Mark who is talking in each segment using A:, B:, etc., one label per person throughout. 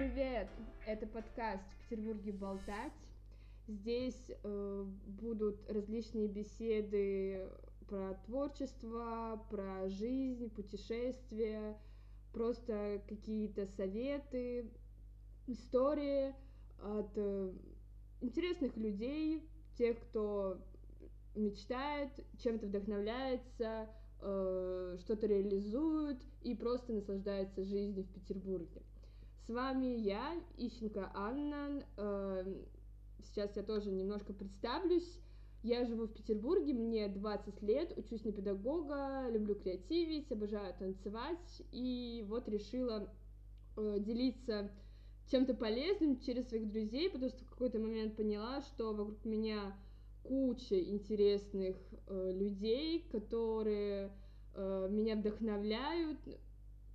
A: привет! Это подкаст в Петербурге болтать. Здесь э, будут различные беседы про творчество, про жизнь, путешествия, просто какие-то советы, истории от э, интересных людей, тех, кто мечтает, чем-то вдохновляется, э, что-то реализует и просто наслаждается жизнью в Петербурге. Вами я, Ищенко Анна. Э, сейчас я тоже немножко представлюсь. Я живу в Петербурге, мне 20 лет, учусь на педагога, люблю креативить, обожаю танцевать, и вот решила э, делиться чем-то полезным через своих друзей, потому что в какой-то момент поняла, что вокруг меня куча интересных э, людей, которые э, меня вдохновляют,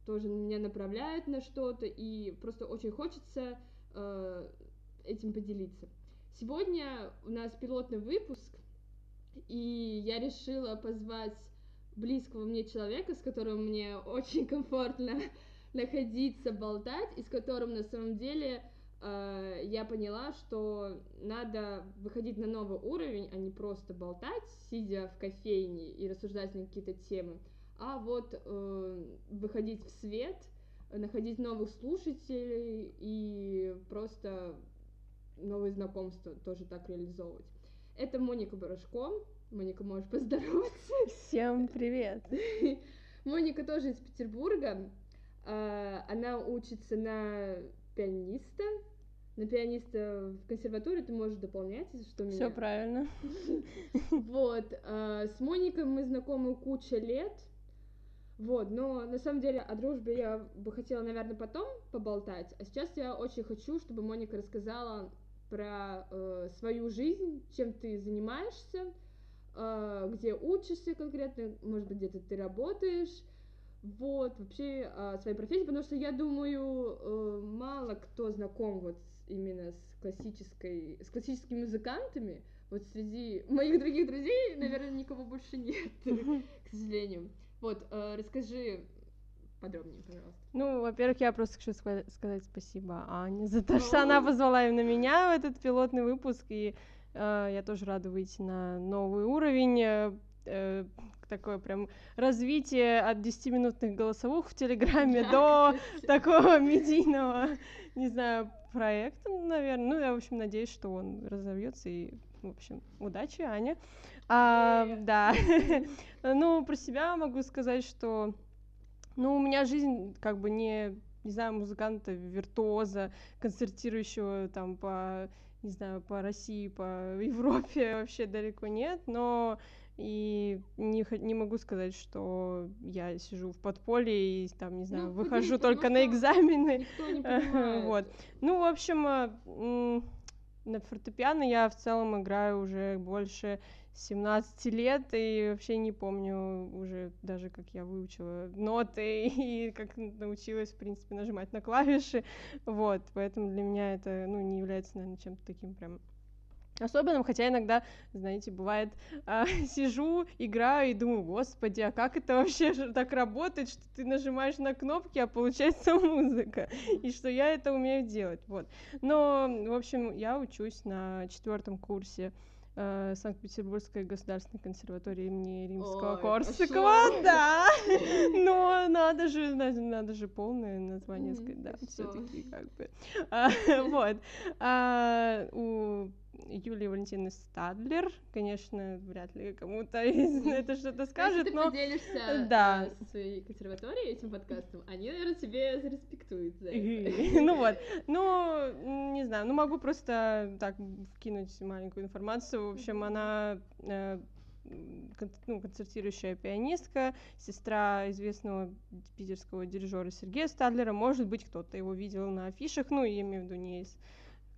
A: тоже меня направляют на что-то, и просто очень хочется э, этим поделиться. Сегодня у нас пилотный выпуск, и я решила позвать близкого мне человека, с которым мне очень комфортно находиться, болтать, и с которым на самом деле э, я поняла, что надо выходить на новый уровень, а не просто болтать, сидя в кофейне и рассуждать на какие-то темы, а вот э, выходить в свет, находить новых слушателей и просто новые знакомства тоже так реализовывать. Это Моника Барашко. Моника, можешь поздороваться.
B: Всем привет.
A: Моника тоже из Петербурга. А, она учится на пианиста. На пианиста в консерватории ты можешь дополнять, если что
B: меня. Все правильно.
A: Вот. А, с Моникой мы знакомы куча лет. Вот, но на самом деле о дружбе я бы хотела, наверное, потом поболтать. А сейчас я очень хочу, чтобы Моника рассказала про э, свою жизнь, чем ты занимаешься, э, где учишься конкретно, может быть, где-то ты работаешь. Вот, вообще о своей профессии, потому что я думаю, э, мало кто знаком вот именно с классической, с классическими музыкантами. Вот среди моих других друзей, наверное, никого больше нет, к сожалению. Вот, э, расскажи подробнее, пожалуйста.
B: Ну, во-первых, я просто хочу сказать спасибо Ане за то, что она позвала именно меня в этот пилотный выпуск, и э, я тоже рада выйти на новый уровень, э, э такое прям развитие от 10-минутных голосовых в Телеграме до такого медийного, не знаю, проекта, наверное. Ну, я, в общем, надеюсь, что он разовьется и, в общем, удачи, Аня. А, да. ну, про себя могу сказать, что ну, у меня жизнь как бы не, не знаю, музыканта, виртуоза, концертирующего там по, не знаю, по России, по Европе вообще далеко нет, но и не, не могу сказать, что я сижу в подполье и там, не знаю, ну, выхожу только на экзамены. вот. Ну, в общем, на фортепиано. Я в целом играю уже больше 17 лет и вообще не помню уже даже как я выучила ноты и как научилась в принципе нажимать на клавиши. Вот поэтому для меня это ну не является наверное чем-то таким прям особенным, хотя иногда, знаете, бывает, э, сижу, играю и думаю, господи, а как это вообще так работает, что ты нажимаешь на кнопки, а получается музыка, и что я это умею делать, вот. Но, в общем, я учусь на четвертом курсе э, Санкт-Петербургской государственной консерватории имени Римского Ой, Корсакова, да, но надо же, надо, надо же полное название сказать, да, все-таки как бы, а, вот, а, у Юлии Валентины Стадлер. Конечно, вряд ли кому-то это что-то скажет,
A: но... Поделишься да. со своей консерваторией этим подкастом, они, наверное, тебе зареспектуют за это.
B: Ну вот, ну, не знаю, ну могу просто так вкинуть маленькую информацию. В общем, она э, ну, концертирующая пианистка, сестра известного питерского дирижера Сергея Стадлера. Может быть, кто-то его видел на афишах, ну, я имею в виду не из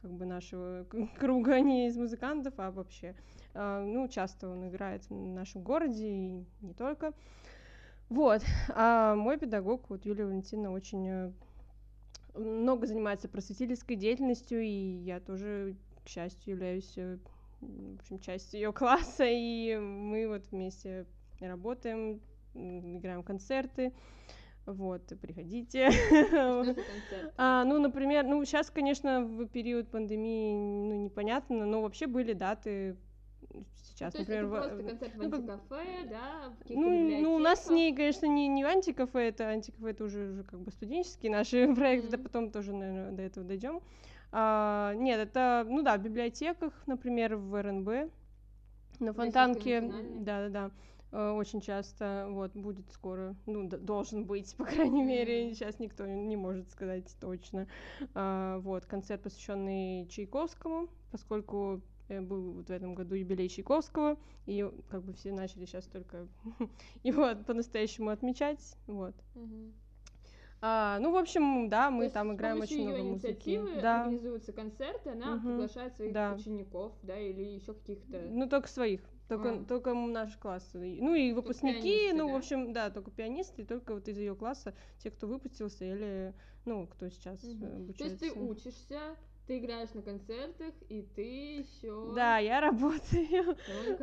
B: как бы нашего круга не из музыкантов, а вообще. А, ну, часто он играет в нашем городе и не только. Вот. А мой педагог, вот Юлия Валентиновна, очень э, много занимается просветительской деятельностью, и я тоже, к счастью, являюсь э, в общем, частью ее класса, и мы вот вместе работаем, играем концерты, Вот, приходите.
A: а,
B: ну, например, ну, сейчас, конечно, в период пандемии, ну, непонятно, но вообще были даты сейчас,
A: ну,
B: например,
A: это просто концерт в ну, антикафе, да, в
B: ну, ну, у нас с ней, конечно, не, не антикафе, это антикафе, это уже, уже как бы студенческий наш проект, mm-hmm. да потом тоже, наверное, до этого дойдем. А, нет, это, ну да, в библиотеках, например, в РНБ, на Фонтанке, да-да-да, очень часто, вот, будет скоро, ну, должен быть, по крайней мере, сейчас никто не может сказать точно. А, вот, концерт, посвященный Чайковскому, поскольку э, был вот в этом году юбилей Чайковского, и как бы все начали сейчас только его по-настоящему отмечать, вот. А, ну, в общем, да, мы То там играем очень много музыки.
A: Да. организуются концерты, она угу. приглашает своих да. учеников, да, или еще каких-то.
B: Ну, только своих. Только, а. только наш класс. Ну и выпускники, ну, да? в общем, да, только пианисты, только вот из ее класса те, кто выпустился, или, ну, кто сейчас угу. обучается.
A: То есть ты учишься, ты играешь на концертах, и ты еще.
B: Да, я работаю.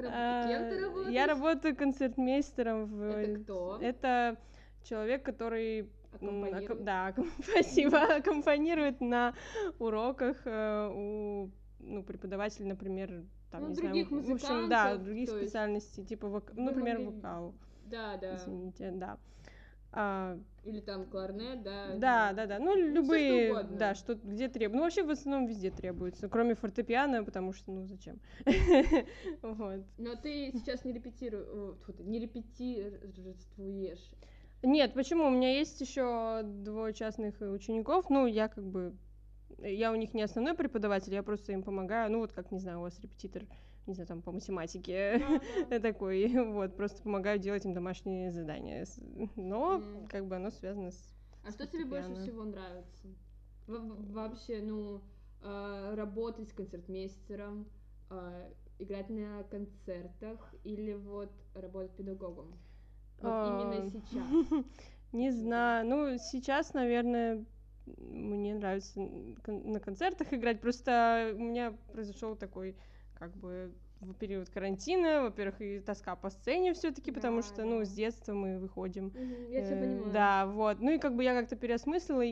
B: А, кем ты работаешь? Я работаю концертмейстером в.
A: Это кто?
B: Это человек, который
A: Аккомпанирует?
B: Да, спасибо. Аккомпанирует на уроках э, у ну, преподавателей, например, там,
A: ну,
B: не
A: других
B: знаю,
A: в общем,
B: да, других специальностей, есть... типа, вок... ну, например, могли... вокал.
A: Да, да.
B: Извините, да. А,
A: Или там кларнет, да.
B: Да, да, да. Ну, любые, что да, что где требуют. Ну, вообще в основном везде требуется, кроме фортепиано, потому что, ну, зачем? Вот.
A: Но ты сейчас не репетируешь, не репетируешь.
B: Нет, почему? У меня есть еще двое частных учеников. Ну, я как бы я у них не основной преподаватель, я просто им помогаю. Ну, вот как, не знаю, у вас репетитор, не знаю, там по математике такой, вот, просто помогаю делать им домашние задания. Но, как бы, оно связано с.
A: А что тебе больше всего нравится? Вообще, ну, а, работать концертмейстером, а, играть на концертах или вот работать педагогом? Вот именно сейчас.
B: Не знаю. Ну, сейчас, наверное, мне нравится на концертах играть. Просто у меня произошел такой, как бы, в период карантина, во-первых, и тоска по сцене все-таки, да, потому что, да. ну, с детства мы выходим.
A: Угу, я тебя понимаю.
B: Да, вот. Ну и как бы я как-то переосмыслила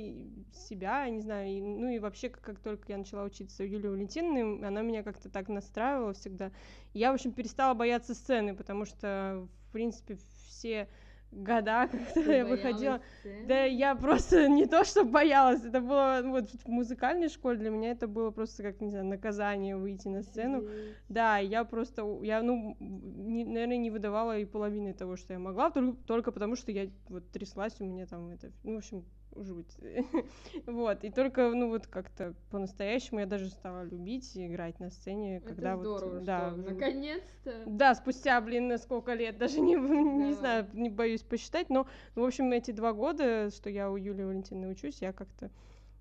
B: себя, не знаю, и, ну и вообще, как, как только я начала учиться у Юлии Валентиновны, она меня как-то так настраивала всегда. Я, в общем, перестала бояться сцены, потому что, в принципе, все года, когда я выходила. Да я просто не то, что боялась, это было ну, вот в музыкальной школе для меня это было просто как, не знаю, наказание выйти на сцену. Да, я просто, я, ну, не, наверное, не выдавала и половины того, что я могла, только, только потому, что я вот тряслась, у меня там это, ну, в общем, жуть. вот, и только, ну, вот как-то по-настоящему я даже стала любить играть на сцене,
A: Это
B: когда
A: здорово,
B: вот... Да,
A: наконец-то!
B: Да, спустя, блин, на сколько лет, даже не, да. не знаю, не боюсь посчитать, но, в общем, эти два года, что я у Юлии Валентиновны учусь, я как-то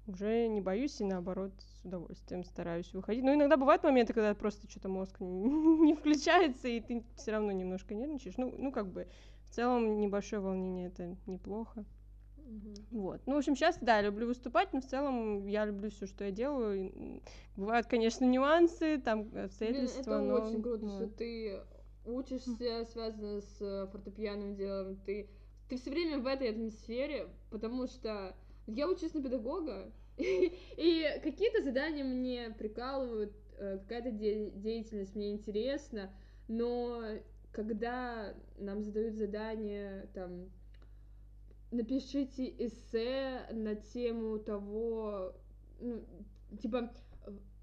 B: уже не боюсь и наоборот с удовольствием стараюсь выходить. Но иногда бывают моменты, когда просто что-то мозг не включается, и ты все равно немножко нервничаешь. Ну, ну, как бы, в целом небольшое волнение это неплохо. Вот. Ну, в общем, сейчас, да, люблю выступать, но в целом я люблю все, что я делаю. Бывают, конечно, нюансы, там обстоятельства,
A: Блин,
B: это
A: но... очень круто, вот. что ты учишься, связано с фортепианным делом, ты, ты все время в этой атмосфере, потому что я учусь на педагога, и какие-то задания мне прикалывают, э, какая-то деятельность мне интересна, но когда нам задают задание, там, напишите эссе на тему того, ну, типа,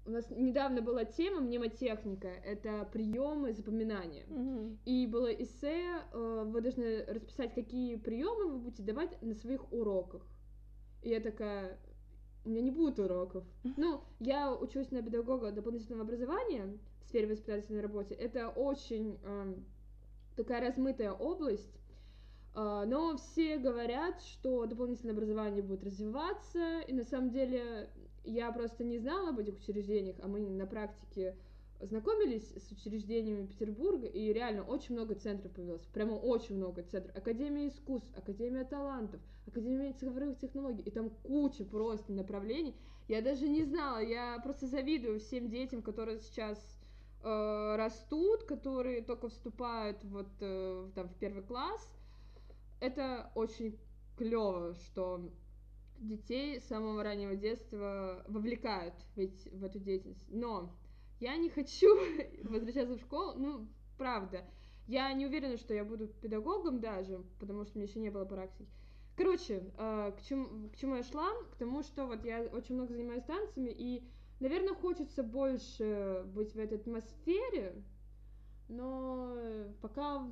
A: у нас недавно была тема мнемотехника, это приемы запоминания.
B: Mm-hmm.
A: И было эссе, э, вы должны расписать, какие приемы вы будете давать на своих уроках. И я такая, у меня не будет уроков. Ну, я учусь на педагога дополнительного образования в сфере воспитательной работы. Это очень э, такая размытая область, но все говорят, что дополнительное образование будет развиваться, и на самом деле я просто не знала об этих учреждениях, а мы на практике знакомились с учреждениями Петербурга, и реально очень много центров появилось, прямо очень много центров. Академия искусств, Академия талантов, Академия цифровых технологий, и там куча просто направлений. Я даже не знала, я просто завидую всем детям, которые сейчас э, растут, которые только вступают вот э, там в первый класс, это очень клево, что детей с самого раннего детства вовлекают ведь в эту деятельность. Но я не хочу возвращаться в школу, ну, правда. Я не уверена, что я буду педагогом даже, потому что у меня еще не было практики. Короче, э, к, чему, к чему я шла? К тому, что вот я очень много занимаюсь танцами, и, наверное, хочется больше быть в этой атмосфере, но пока,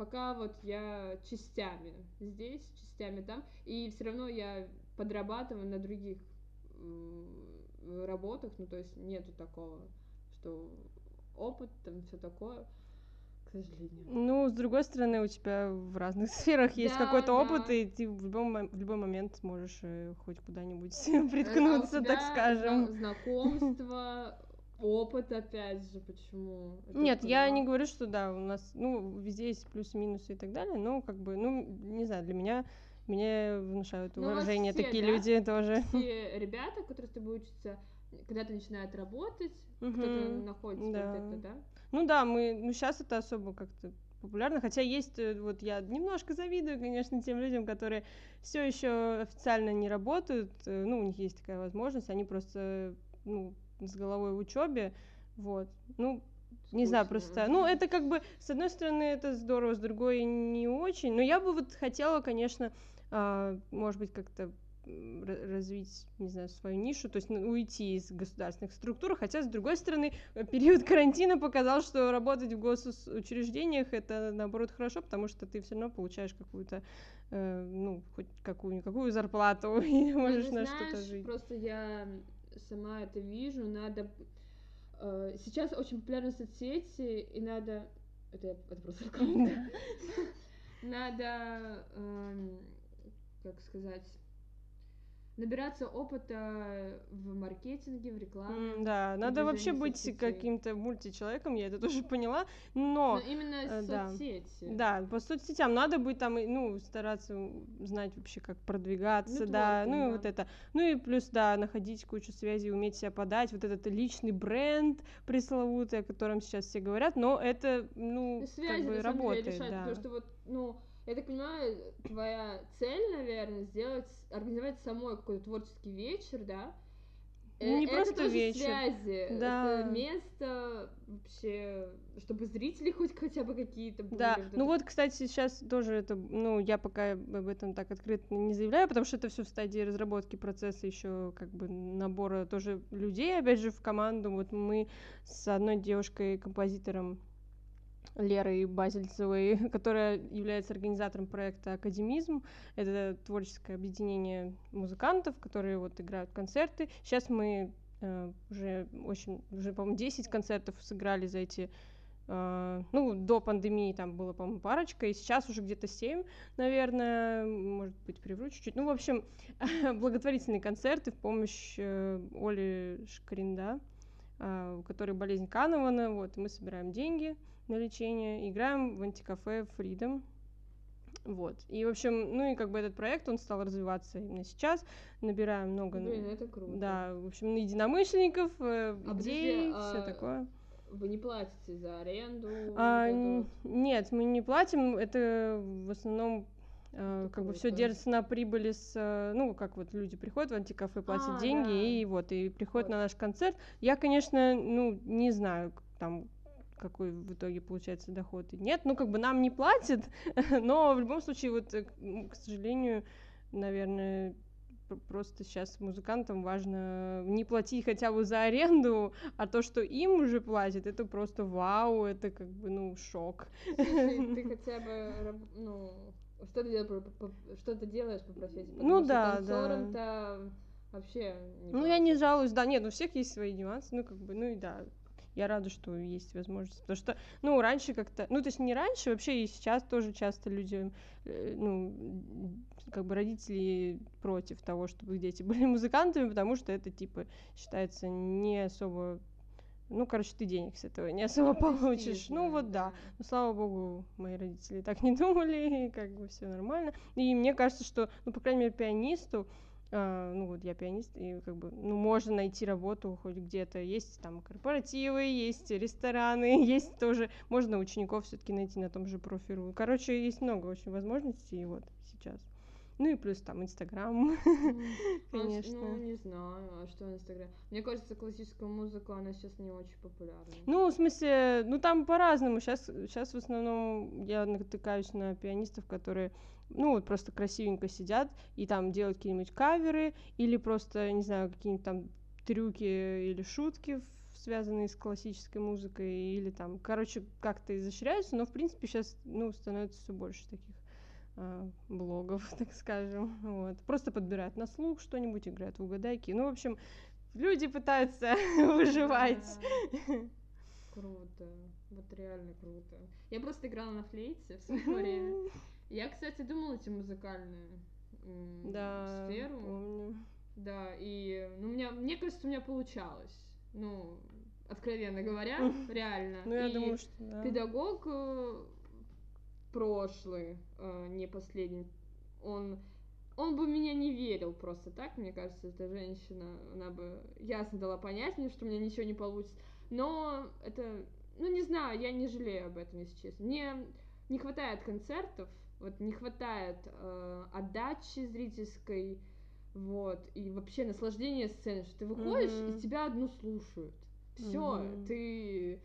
A: пока вот я частями здесь, частями там, и все равно я подрабатываю на других работах, ну то есть нету такого, что опыт там все такое к сожалению.
B: Ну, с другой стороны, у тебя в разных сферах есть да, какой-то да. опыт, и ты в любом, в любой момент сможешь э, хоть куда-нибудь приткнуться, а так скажем.
A: Знакомство, опыт, опять же, почему?
B: Это Нет, я не говорю, что да, у нас, ну, везде есть плюсы-минусы и так далее, но как бы, ну, не знаю, для меня мне внушают ну, уважение все, такие да? люди тоже.
A: Все ребята, которые с тобой учатся, когда-то начинают работать, угу. кто-то находится да. где-то, да?
B: Ну да, мы, ну сейчас это особо как-то популярно, хотя есть, э, вот я немножко завидую, конечно, тем людям, которые все еще официально не работают, э, ну, у них есть такая возможность, они просто, ну, с головой в учебе, вот, ну, не знаю, просто, ну, это как бы, с одной стороны, это здорово, с другой не очень, но я бы вот хотела, конечно, а, может быть, как-то развить, не знаю, свою нишу, то есть уйти из государственных структур, хотя, с другой стороны, период карантина показал, что работать в госучреждениях это, наоборот, хорошо, потому что ты все равно получаешь какую-то, э, ну, хоть какую-никакую зарплату и ну, можешь на что-то жить.
A: просто я сама это вижу, надо... Э, сейчас очень популярны соцсети, и надо... Это, это просто Надо, эм, как сказать набираться опыта в маркетинге, в рекламе.
B: Mm, да, надо вообще быть соцсетей. каким-то мультичеловеком, я это тоже поняла, но...
A: Но именно э, соцсети.
B: Да, по соцсетям надо быть там, ну, стараться знать вообще, как продвигаться, Networking, да, ну, да. и вот это. Ну, и плюс, да, находить кучу связей, уметь себя подать, вот этот личный бренд пресловутый, о котором сейчас все говорят, но это, ну,
A: связи,
B: как бы работает,
A: решают,
B: да.
A: Потому что вот, ну, я так понимаю, твоя цель, наверное, сделать, организовать самой какой-то творческий вечер, да?
B: Ну, не это просто тоже вечер.
A: связи, да. это место вообще, чтобы зрители хоть хотя бы какие-то были.
B: Да, ну вот, кстати, сейчас тоже это, ну, я пока об этом так открыто не заявляю, потому что это все в стадии разработки процесса еще как бы набора тоже людей, опять же, в команду. Вот мы с одной девушкой-композитором Лерой Базельцевой, которая является организатором проекта «Академизм». Это творческое объединение музыкантов, которые вот играют концерты. Сейчас мы э, уже очень, уже, по-моему, 10 концертов сыграли за эти Uh, ну, до пандемии там было, по-моему, парочка, и сейчас уже где-то семь, наверное, может быть, привру чуть-чуть. Ну, в общем, благотворительные концерты в помощь uh, Оли Шкринда, uh, у которой болезнь Канована, вот, и мы собираем деньги, на лечение, играем в антикафе Freedom. Вот. И, в общем, ну и как бы этот проект, он стал развиваться именно сейчас. Набираем много...
A: Блин, это круто.
B: Да, в общем, единомышленников, э, а идей, все а... такое.
A: Вы не платите за аренду?
B: А, вот нет, мы не платим. Это в основном Uh, как бы все держится на прибыли с, э, ну, как вот люди приходят в антикафе, платят а, деньги, да. и вот, и приходят вот. на наш концерт. Я, конечно, ну, не знаю, там, какой в итоге получается доход и нет. Ну, как бы нам не платят, но в любом случае, вот, э, к сожалению, наверное, просто сейчас музыкантам важно не платить хотя бы за аренду, а то, что им уже платят, это просто вау, это как бы, ну, шок.
A: Слушай, ты хотя бы, ну, что ты, делаешь, что ты делаешь по профессии?
B: Потому ну да, да.
A: вообще
B: Ну, я не жалуюсь, да, нет, у всех есть свои нюансы, ну, как бы, ну и да, я рада, что есть возможность. Потому что, ну, раньше как-то, ну, то есть не раньше, вообще и сейчас тоже часто люди, э, ну, как бы родители против того, чтобы их дети были музыкантами, потому что это, типа, считается не особо ну, короче, ты денег с этого не особо получишь. Ну, вот да. Но слава богу, мои родители так не думали, и как бы все нормально. И мне кажется, что, ну, по крайней мере, пианисту Uh, ну вот я пианист, и как бы, ну, можно найти работу хоть где-то. Есть там корпоративы, есть рестораны, есть тоже, можно учеников все-таки найти на том же профиру. Короче, есть много очень возможностей вот сейчас. Ну и плюс там Инстаграм, конечно.
A: Ну, не знаю, а что Инстаграм? Мне кажется, классическая музыка, она сейчас не очень популярна.
B: Ну, в смысле, ну там по-разному. Сейчас, сейчас в основном я натыкаюсь на пианистов, которые ну, вот просто красивенько сидят и там делают какие-нибудь каверы или просто, не знаю, какие-нибудь там трюки или шутки, связанные с классической музыкой, или там, короче, как-то изощряются, но, в принципе, сейчас, ну, становится все больше таких а, блогов, так скажем, вот. Просто подбирают на слух что-нибудь, играют в угадайки. Ну, в общем, люди пытаются выживать.
A: Круто, вот реально круто. Я просто играла на флейте в свое время. Я, кстати, думала идти музыкальную
B: да,
A: сферу.
B: Помню.
A: Да, и ну, у меня, мне кажется, у меня получалось. Ну, откровенно говоря, реально.
B: Ну, я думаю, что да.
A: Педагог э, прошлый, э, не последний, он он бы меня не верил просто так, мне кажется, эта женщина, она бы ясно дала понять мне, что у меня ничего не получится. Но это, ну не знаю, я не жалею об этом, если честно. Мне не хватает концертов, вот не хватает э, отдачи зрительской, вот, и вообще наслаждения сцены, что ты выходишь, mm-hmm. и тебя одну слушают. Все, mm-hmm. ты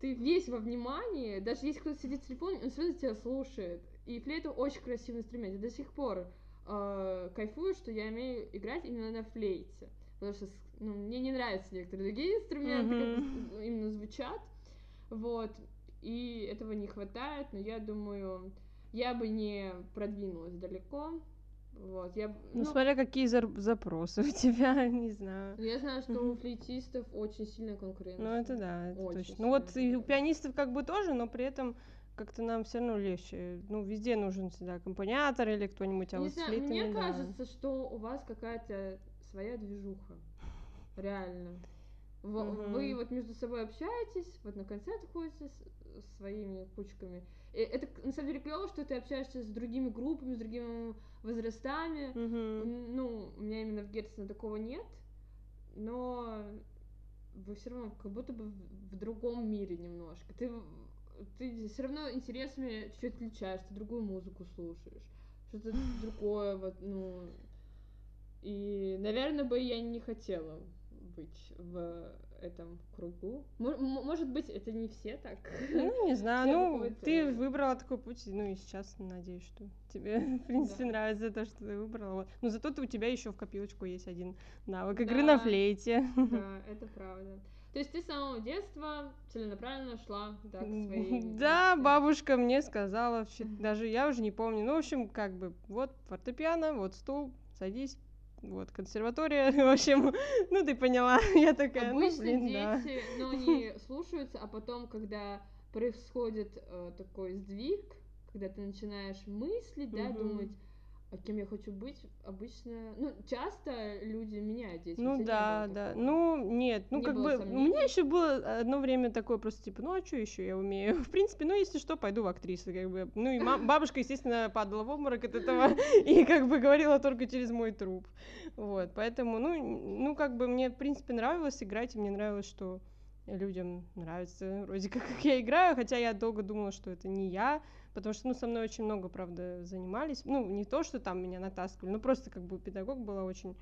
A: ты весь во внимании, даже если кто-то сидит в телефоне, он все равно тебя слушает. И флейта очень красивый инструмент. Я до сих пор э, кайфую, что я умею играть именно на флейте. Потому что ну, мне не нравятся некоторые другие инструменты, mm-hmm. как именно звучат. Вот. И этого не хватает, но я думаю, я бы не продвинулась далеко. Вот, я,
B: ну, ну, смотря какие запросы у тебя, не знаю.
A: Я знаю, что у флейтистов очень сильная конкуренция.
B: Ну, это да, это очень точно. Ну, вот и у пианистов как бы тоже, но при этом как-то нам все равно легче. Ну, везде нужен всегда аккомпаниатор или кто-нибудь, а
A: не
B: вот
A: знаю,
B: флейтами,
A: Мне
B: да.
A: кажется, что у вас какая-то своя движуха. Реально. В, угу. Вы вот между собой общаетесь, вот на концерт ходите с, с своими кучками. И это на самом деле клево, что ты общаешься с другими группами, с другими возрастами.
B: Mm-hmm.
A: Ну, у меня именно в Герцена такого нет, но вы все равно как будто бы в, другом мире немножко. Ты, ты все равно интересами чуть-чуть отличаешь, ты другую музыку слушаешь, что-то другое, вот, ну. И, наверное, бы я не хотела быть в этом кругу. Может быть, это не все так.
B: Ну, не знаю. Ну, ты выбрала такой путь, ну и сейчас надеюсь, что тебе, в принципе, да. нравится то, что ты выбрала. Но зато ты, у тебя еще в копилочку есть один навык игры да. на флейте.
A: Да, это правда. То есть ты с самого детства целенаправленно шла да, к своей...
B: Да, бабушка мне сказала, даже я уже не помню. Ну, в общем, как бы, вот фортепиано, вот стул, садись, вот, консерватория, в общем, ну ты поняла, я такая,
A: Обычно
B: ну, блин,
A: дети,
B: да.
A: ну, они слушаются, а потом, когда происходит э, такой сдвиг, когда ты начинаешь мыслить, да, думать, а кем я хочу быть, обычно, ну, часто люди меняют здесь.
B: Ну да, да. Ну, нет, ну
A: не
B: как бы сомнений. у меня еще было одно время такое просто типа, ну а что еще я умею? В принципе, ну если что, пойду в актрисы, как бы. Ну и бабушка, естественно, падала в обморок от этого и как бы говорила только через мой труп. Вот, поэтому, ну, ну как бы мне, в принципе, нравилось играть, и мне нравилось, что людям нравится вроде как, как я играю, хотя я долго думала, что это не я, потому что, ну, со мной очень много, правда, занимались, ну, не то, что там меня натаскивали, но просто как бы педагог была очень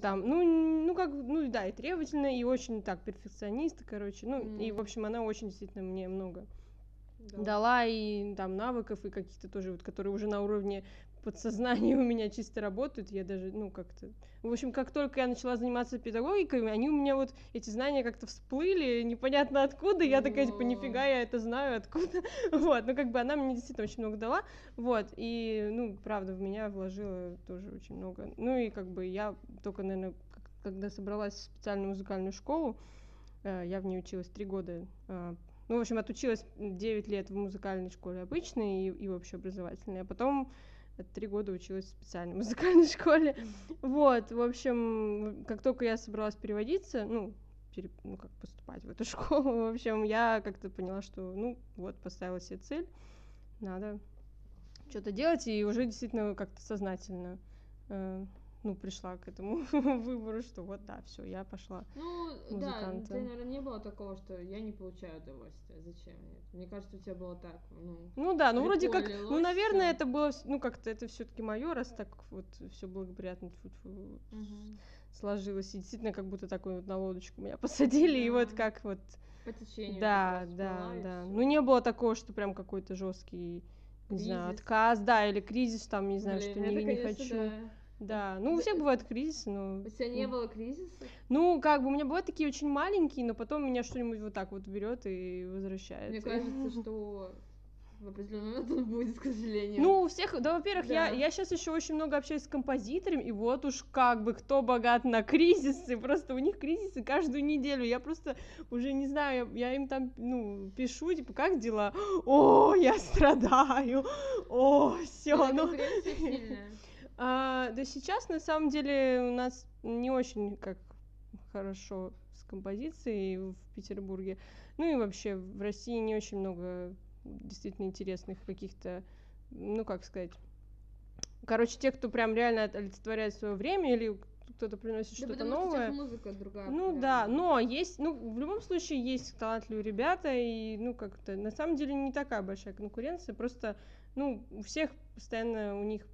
B: там, ну, ну как, ну да, и требовательная, и очень так перфекционист, короче, ну mm. и в общем она очень действительно мне много да. дала и там навыков и каких-то тоже вот, которые уже на уровне подсознание у меня чисто работают, я даже, ну, как-то... В общем, как только я начала заниматься педагогикой, они у меня вот, эти знания как-то всплыли, непонятно откуда, я такая, типа, нифига, я это знаю, откуда, вот, ну, как бы она мне действительно очень много дала, вот, и, ну, правда, в меня вложила тоже очень много, ну, и как бы я только, наверное, когда собралась в специальную музыкальную школу, э, я в ней училась три года, э, ну, в общем, отучилась 9 лет в музыкальной школе обычной и, и общеобразовательной, а потом три года училась в специальной музыкальной школе. Вот, в общем, как только я собралась переводиться, ну, пере, ну, как поступать в эту школу, в общем, я как-то поняла, что, ну, вот, поставила себе цель, надо что-то делать, и уже действительно как-то сознательно э, ну, пришла к этому выбору, что вот, да, все, я пошла.
A: Ну, да, у тебя, наверное, не было такого, что я не получаю удовольствия. Зачем? Нет. Мне кажется, у тебя было так, ну.
B: Ну да, ну вроде как, ну, наверное, это было, ну, как-то это все-таки мое, раз так вот все благоприятно угу. сложилось. И действительно, как будто такую вот на лодочку меня посадили, да. и вот как вот.
A: По течению.
B: Да, да, да. Ну, не было такого, что прям какой-то жесткий не знаю, отказ, да, или кризис, там, не знаю, Блин, что это, не, конечно, не хочу. Да. Да, ну у всех бывают кризисы, но...
A: У тебя не было кризиса?
B: Ну, как бы, у меня бывают такие очень маленькие, но потом меня что-нибудь вот так вот берет и возвращает.
A: Мне кажется, что в определенный момент он будет, к сожалению.
B: Ну, у всех, да, во-первых, да. я, я сейчас еще очень много общаюсь с композиторами, и вот уж как бы кто богат на кризисы, просто у них кризисы каждую неделю, я просто уже не знаю, я, я им там, ну, пишу, типа, как дела? О, я страдаю, о, все, ну... А, да сейчас, на самом деле, у нас не очень как хорошо с композицией в Петербурге. Ну и вообще в России не очень много действительно интересных каких-то, ну как сказать, короче, те, кто прям реально олицетворяет свое время или кто-то приносит да что-то новое.
A: Что музыка другая.
B: Ну прям. да, но есть, ну в любом случае есть талантливые ребята и ну как-то на самом деле не такая большая конкуренция, просто ну у всех постоянно у них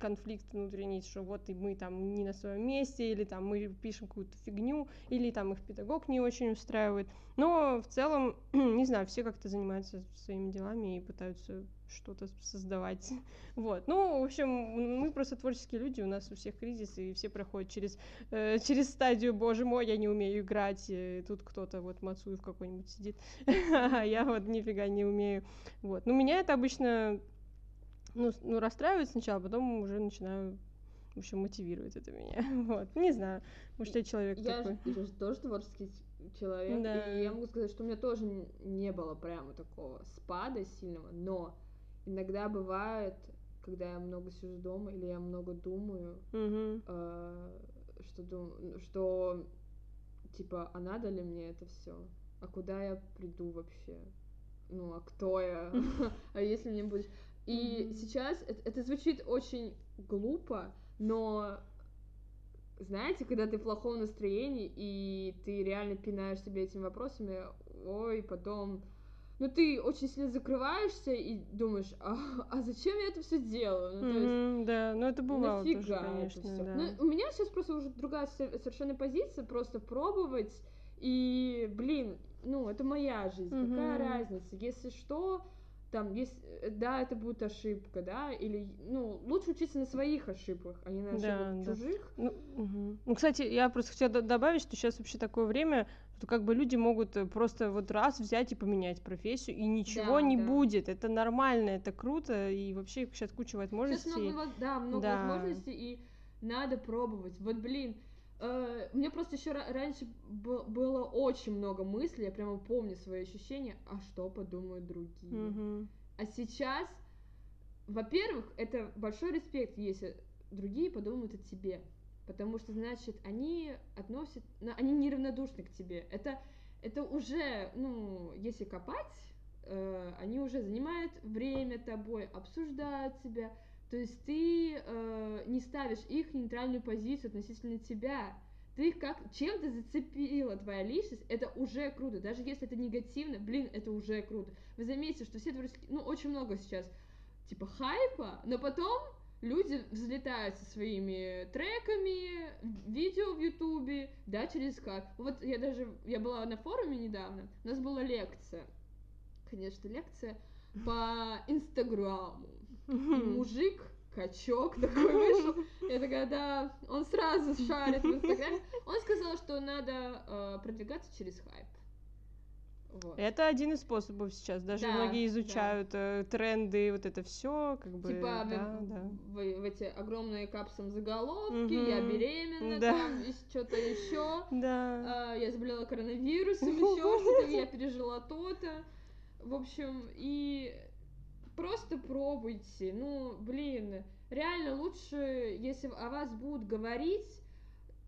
B: конфликт внутренний, что вот и мы там не на своем месте, или там мы пишем какую-то фигню, или там их педагог не очень устраивает. Но в целом, не знаю, все как-то занимаются своими делами и пытаются что-то создавать. Вот. Ну, в общем, мы просто творческие люди, у нас у всех кризис, и все проходят через, э, через стадию, боже мой, я не умею играть, и тут кто-то, вот Мацуев какой-нибудь сидит, а я вот нифига не умею. Вот. Ну, меня это обычно ну, ну, расстраивает сначала, потом уже начинаю в общем, мотивирует это меня. Вот. Не знаю, может, я человек
A: я
B: такой.
A: Я же тоже творческий человек, да. и я могу сказать, что у меня тоже не было прямо такого спада сильного, но иногда бывает, когда я много сижу дома или я много думаю,
B: угу.
A: э, что, дум... что типа, а надо ли мне это все? А куда я приду вообще? Ну, а кто я? А если мне будет... И mm-hmm. сейчас это, это звучит очень глупо, но знаете, когда ты в плохом настроении, и ты реально пинаешь себе этими вопросами, ой, потом... Ну, ты очень сильно закрываешься и думаешь, а, а зачем я это все делаю?
B: Ну, mm-hmm, есть, да, ну это бывало нафига тоже, конечно,
A: это
B: да.
A: Ну, у меня сейчас просто уже другая совершенно позиция, просто пробовать, и, блин, ну, это моя жизнь, mm-hmm. какая разница, если что, там, есть, э, да, это будет ошибка, да, или, ну, лучше учиться на своих ошибках, а не на ошибках да, чужих.
B: Да. Ну, угу. ну, кстати, я просто хотела добавить, что сейчас вообще такое время, что как бы люди могут э, просто вот раз взять и поменять профессию, и ничего да, не да. будет, это нормально, это круто, и вообще сейчас куча возможностей.
A: Сейчас много, да, много да. возможностей, и надо пробовать. Вот, блин, У меня просто еще раньше было очень много мыслей, я прямо помню свои ощущения, а что подумают другие.
B: Mm-hmm.
A: А сейчас, во-первых, это большой респект, если другие подумают о тебе, потому что, значит, они относят, ну, они неравнодушны к тебе. Это, это уже, ну, если копать, э, они уже занимают время тобой, обсуждают тебя, то есть ты э, не ставишь их нейтральную позицию относительно тебя. Ты их как чем-то зацепила твоя личность, это уже круто. Даже если это негативно, блин, это уже круто. Вы заметите, что все творческие, ну, очень много сейчас, типа, хайпа, но потом люди взлетают со своими треками, видео в Ютубе, да, через как. Вот я даже, я была на форуме недавно, у нас была лекция, конечно, лекция по Инстаграму. И мужик, качок такой вышел. Я такая, да, он сразу шарит в Инстаграме. Он сказал, что надо э, продвигаться через хайп.
B: Вот. Это один из способов сейчас. Даже да, многие изучают да. э, тренды, вот это все, как бы.
A: Типа
B: да,
A: в, да. В, в, эти огромные капсом заголовки, угу. я беременна, да. там и что-то еще.
B: Да.
A: Э, я заболела коронавирусом, еще что-то, я пережила то-то. В общем, и просто пробуйте. Ну, блин, реально лучше, если о вас будут говорить,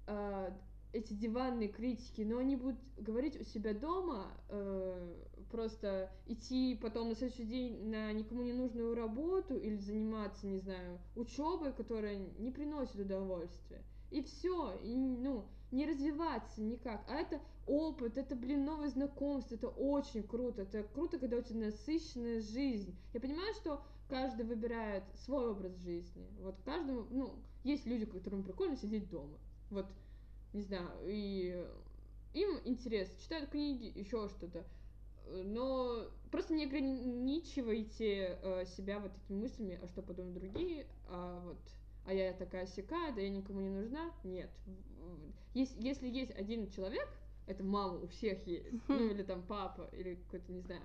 A: э, эти диванные критики, но они будут говорить у себя дома, э, просто идти потом на следующий день на никому не нужную работу или заниматься, не знаю, учебой, которая не приносит удовольствия. И все, и, ну, не развиваться никак. А это опыт, это, блин, новое знакомство, это очень круто. Это круто, когда у тебя насыщенная жизнь. Я понимаю, что каждый выбирает свой образ жизни. Вот каждому, ну, есть люди, которым прикольно сидеть дома. Вот не знаю, и им интересно, читают книги, еще что-то. Но просто не ограничивайте э, себя вот такими мыслями, а что подумают другие, а вот а я такая сякая, да я никому не нужна. Нет. Если, если есть один человек, это мама у всех есть, ну или там папа, или какой-то, не знаю,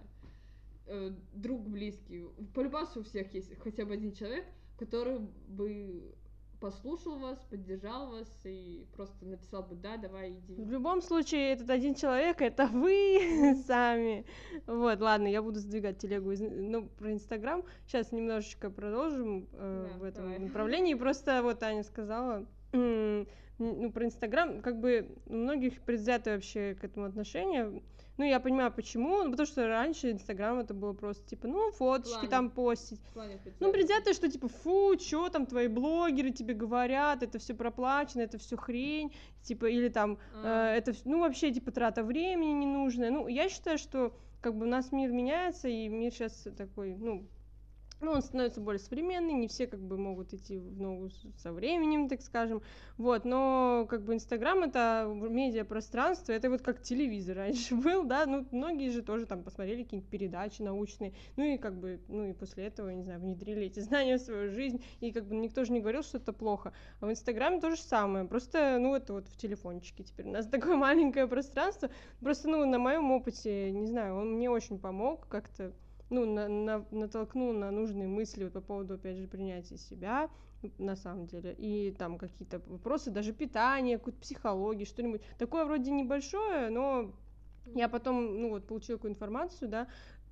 A: э, друг близкий. По любасу у всех есть хотя бы один человек, который бы послушал вас, поддержал вас и просто написал бы «да, давай, иди».
B: В любом случае, этот один человек — это вы сами. Вот, ладно, я буду сдвигать телегу из... ну, про Инстаграм. Сейчас немножечко продолжим э, да, в этом давай. направлении. Просто вот Аня сказала, ну, про Инстаграм, как бы у многих предвзято вообще к этому отношение. Ну, я понимаю, почему. Ну, потому что раньше Инстаграм это было просто, типа, ну, фоточки Плане. там постить. Плане ну, предвзято, что, типа, фу, что там твои блогеры тебе говорят, это все проплачено, это все хрень, типа, или там, а. э, это, ну, вообще, типа, трата времени ненужная. Ну, я считаю, что, как бы, у нас мир меняется, и мир сейчас такой, ну, ну, он становится более современный, не все как бы могут идти в ногу со временем, так скажем, вот, но как бы Инстаграм это медиапространство, это вот как телевизор раньше был, да, ну, многие же тоже там посмотрели какие-нибудь передачи научные, ну, и как бы, ну, и после этого, не знаю, внедрили эти знания в свою жизнь, и как бы никто же не говорил, что это плохо, а в Инстаграме то же самое, просто, ну, это вот в телефончике теперь у нас такое маленькое пространство, просто, ну, на моем опыте, не знаю, он мне очень помог как-то, ну, на, на, натолкнул на нужные мысли вот по поводу, опять же, принятия себя, на самом деле, и там какие-то вопросы, даже питания, какой-то психологии, что-нибудь. Такое вроде небольшое, но я потом, ну, вот, получила какую информацию, да,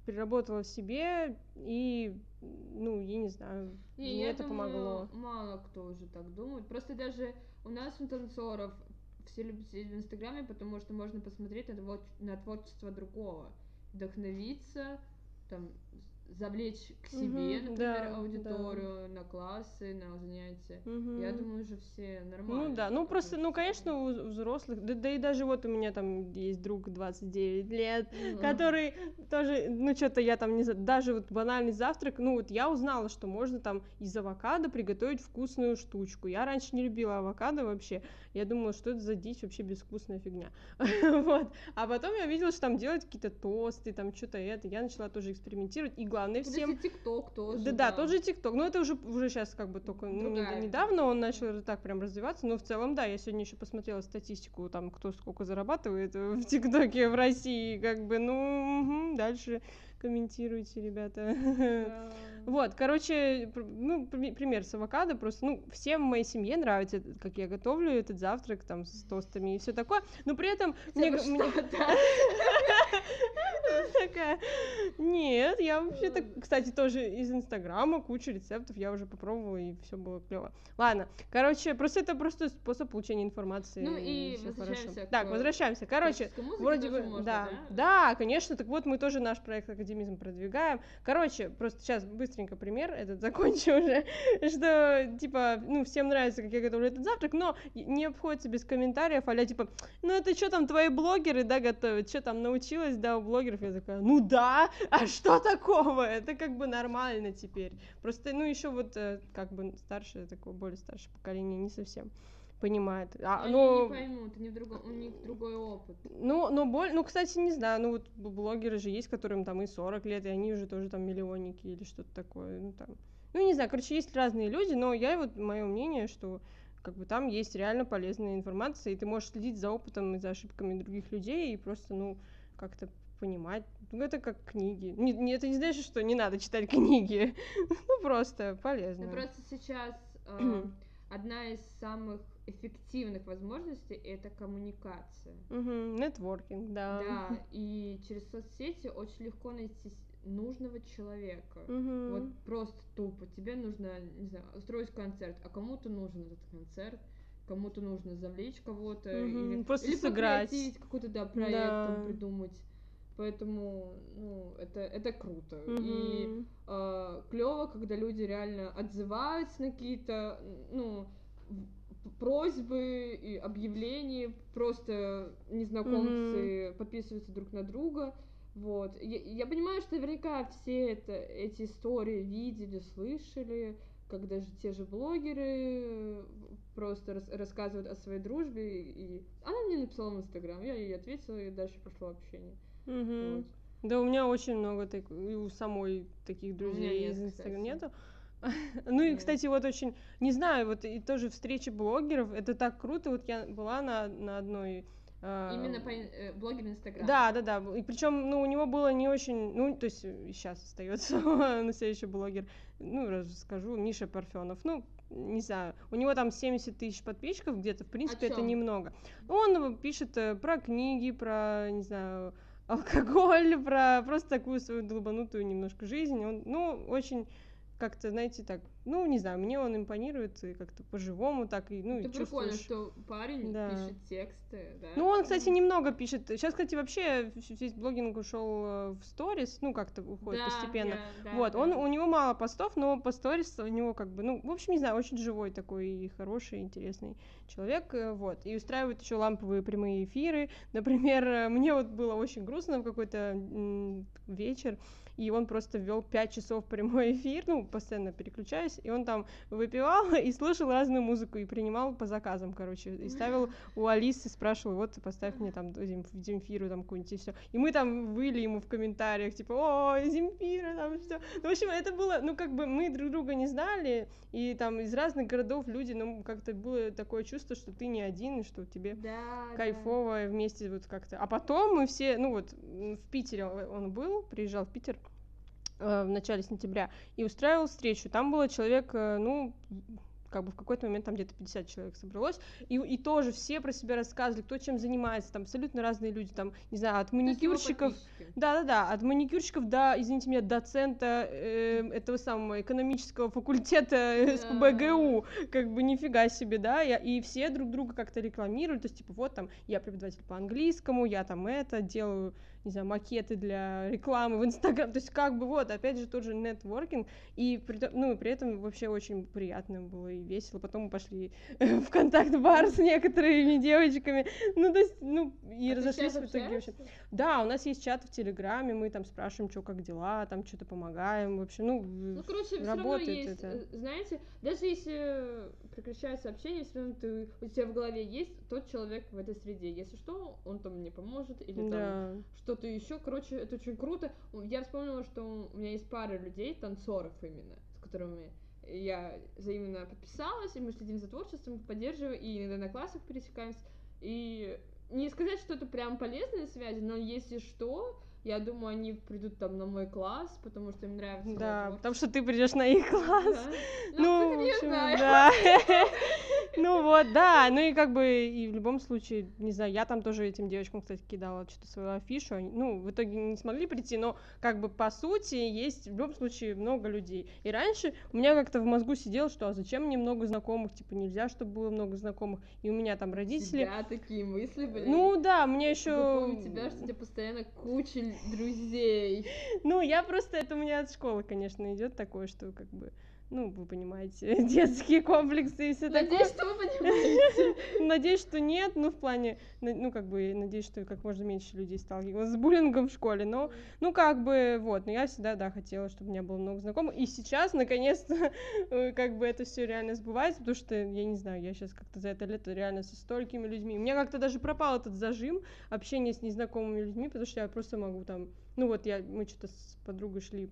B: переработала в себе, и, ну, я не знаю, не, мне это думаю, помогло.
A: мало кто уже так думает. Просто даже у нас у танцоров все любят сидеть в Инстаграме, потому что можно посмотреть на, на творчество другого, вдохновиться, там завлечь к себе, угу, например, да, аудиторию, да. на классы, на занятия. Угу. Я думаю, уже все нормально.
B: Ну да, ну просто, ну конечно, у взрослых, да, да и даже вот у меня там есть друг 29 лет, угу. который тоже, ну что-то я там не за... даже вот банальный завтрак, ну вот я узнала, что можно там из авокадо приготовить вкусную штучку. Я раньше не любила авокадо вообще, я думала, что это за дичь вообще безвкусная фигня. вот. А потом я видела, что там делают какие-то тосты, там что-то это, я начала тоже экспериментировать, и главное всем...
A: ТикТок тоже.
B: Да, да, тот же ТикТок. Ну, это уже, уже сейчас как бы только ну, недавно он начал так прям развиваться, но в целом, да, я сегодня еще посмотрела статистику, там, кто сколько зарабатывает в ТикТоке в России, как бы, ну, угу, дальше комментируйте, ребята. Да. Вот, короче, ну, пример с авокадо, просто, ну, всем в моей семье нравится, как я готовлю этот завтрак, там, с тостами и все такое, но при этом... Мне, мне... Такая, нет, я вообще-то, кстати, тоже из Инстаграма кучу рецептов я уже попробовала, и все было клево. Ладно, короче, просто это просто способ получения информации.
A: Ну и возвращаемся.
B: Так, возвращаемся. Короче, вроде бы, да, да, конечно, так вот мы тоже наш проект академизм продвигаем. Короче, просто сейчас быстренько пример, этот закончу уже, что, типа, ну, всем нравится, как я готовлю этот завтрак, но не обходится без комментариев, а типа, ну, это что там твои блогеры, да, готовят, что там научилась, да, у блогеров, я такая, ну да, а что такого? Это как бы нормально теперь. Просто, ну, еще вот э, как бы старшее, такое более старшее поколение не совсем понимает.
A: А, но... не поймут, не в друго... у них другой опыт.
B: Ну, но боль... ну, кстати, не знаю, ну вот блогеры же есть, которым там и 40 лет, и они уже тоже там миллионники или что-то такое, ну там. Ну, не знаю, короче, есть разные люди, но я вот, мое мнение, что как бы там есть реально полезная информация, и ты можешь следить за опытом и за ошибками других людей, и просто, ну, как-то понимать. Ну, это как книги. Не, не, это не значит, что не надо читать книги. ну, просто полезно.
A: Ну, просто сейчас э, одна из самых эффективных возможностей это коммуникация.
B: Нетворкинг, да.
A: Да, и через соцсети очень легко найти нужного человека. Вот просто тупо. Тебе нужно, не знаю, устроить концерт, а кому-то нужен этот концерт кому-то нужно завлечь кого-то
B: Мгм,
A: или
B: просто
A: или
B: сыграть.
A: какой-то да проект
B: Да.
A: там придумать. Поэтому, ну, это, это круто. И
B: Мгм.
A: клево, когда люди реально отзываются на какие-то, ну, просьбы и объявления, просто незнакомцы подписываются друг на друга. Вот. Я, я понимаю, что наверняка все это, эти истории видели, слышали, как даже те же блогеры э, просто рас- рассказывают о своей дружбе. И она мне написала в Инстаграм, я ей ответила, и дальше пошло общение.
B: Мгм.
A: Вот.
B: Да, у меня очень много так... и у самой таких друзей из Инстаграма
A: кстати.
B: Ну и, кстати, вот очень, не знаю, вот и тоже встречи блогеров, это так круто, вот я была на, на одной... а,
A: Именно по э, блогер Инстаграм.
B: Да, да, да. И причем, ну, у него было не очень, ну, то есть сейчас остается на следующий блогер. Ну, расскажу, Миша Парфенов. Ну, не знаю, у него там 70 тысяч подписчиков где-то, в принципе, это немного. Он пишет э, про книги, про, не знаю, алкоголь, про просто такую свою долбанутую немножко жизнь. Он, ну, очень как-то, знаете, так, ну, не знаю, мне он импонирует и как-то по-живому так, и, ну, и
A: Это прикольно,
B: чувствуешь-
A: что парень
B: Да.
A: пишет тексты, да.
B: ну, он, кстати, немного пишет. Сейчас, кстати, вообще весь блогинг ушел э, в сторис, ну, как-то уходит
A: Да,
B: постепенно.
A: я- да,
B: вот,
A: да.
B: он, у него мало постов, но по сторис у него как бы, ну, в общем, не знаю, очень живой такой и хороший, интересный человек, э, вот. И устраивает еще ламповые прямые эфиры. Например, э, мне вот было очень грустно в какой-то вечер, и он просто ввел 5 часов прямой эфир, ну, постоянно переключаясь, и он там выпивал и слушал разную музыку, и принимал по заказам, короче, и ставил у Алисы, спрашивал, вот, поставь мне там Зем- Земфиру там какую-нибудь и все. И мы там выли ему в комментариях, типа, ой, Земфира, там все. Ну, в общем, это было, ну, как бы мы друг друга не знали, и там из разных городов люди, ну, как-то было такое чувство, что ты не один, и что тебе
A: Да, да.
B: кайфово вместе вот как-то. А потом мы все, ну вот в Питере он был, приезжал в Питер в начале сентября и устраивал встречу. Там было человек, э, ну, как бы в какой-то момент там где-то 50 человек собралось, и, и тоже все про себя рассказывали, кто чем занимается, там абсолютно разные люди, там, не знаю, от маникюрщиков, да-да-да, от маникюрщиков до, извините меня, доцента э, этого самого экономического факультета э. СПБГУ, как бы нифига себе, да, я- и все друг друга как-то рекламируют, то есть, типа, вот там, я преподаватель по английскому, я там это, делаю, не знаю, макеты для рекламы в Инстаграм, то есть, как бы, вот, опять же, тот же нетворкинг, и при, ну, при этом вообще очень приятно было и весело, потом мы пошли в контакт-бар с некоторыми девочками, ну, то есть, ну, и
A: А
B: разошлись в итоге вообще. Да, у нас есть чат в Телеграме, мы там спрашиваем, что как дела, там что-то помогаем, в общем, ну,
A: Ну, короче, все равно есть,
B: это.
A: э, знаете, даже если прекращается общение, все равно ты, у тебя в голове есть тот человек в этой среде. Если что, он там мне поможет, или там
B: Да.
A: Что-то еще. Короче, это очень круто. Я вспомнила, что у меня есть пара людей, танцоров именно, с которыми я взаимно подписалась, и мы следим за творчеством, поддерживаем, и иногда на классах пересекаемся. И не сказать, что это прям полезные связи, но если что, я думаю, они придут там на мой класс, потому что им нравится
B: Да, потому что ты придешь на их класс.
A: Да.
B: Ну,
A: кстати,
B: в общем, да. Ну вот, да, ну и как бы и в любом случае, не знаю, я там тоже этим девочкам, кстати, кидала что-то свою афишу, ну, в итоге не смогли прийти, но как бы по сути есть в любом случае много людей. И раньше у меня как-то в мозгу сидело, что а зачем мне много знакомых, типа нельзя, чтобы было много знакомых, и у меня там
A: У
B: родители.
A: тебя такие мысли были.
B: Ну да, мне еще.
A: Запомни тебя, что у тебя постоянно куча друзей.
B: Ну, я просто, это у меня от школы, конечно, идет такое, что как бы, ну, вы понимаете, детские комплексы и все такое.
A: Надеюсь, что вы понимаете.
B: Надеюсь, что нет, ну, в плане, ну, как бы, надеюсь, что как можно меньше людей сталкивалось с буллингом в школе, но, ну, как бы, вот, но я всегда, да, хотела, чтобы у меня было много знакомых, и сейчас, наконец-то, э, как бы это все реально сбывается, потому что, я не знаю, я сейчас как-то за это лето реально со столькими людьми, у меня как-то даже пропал этот зажим общения с незнакомыми людьми, потому что я просто могу там, ну, вот я, мы что-то с подругой шли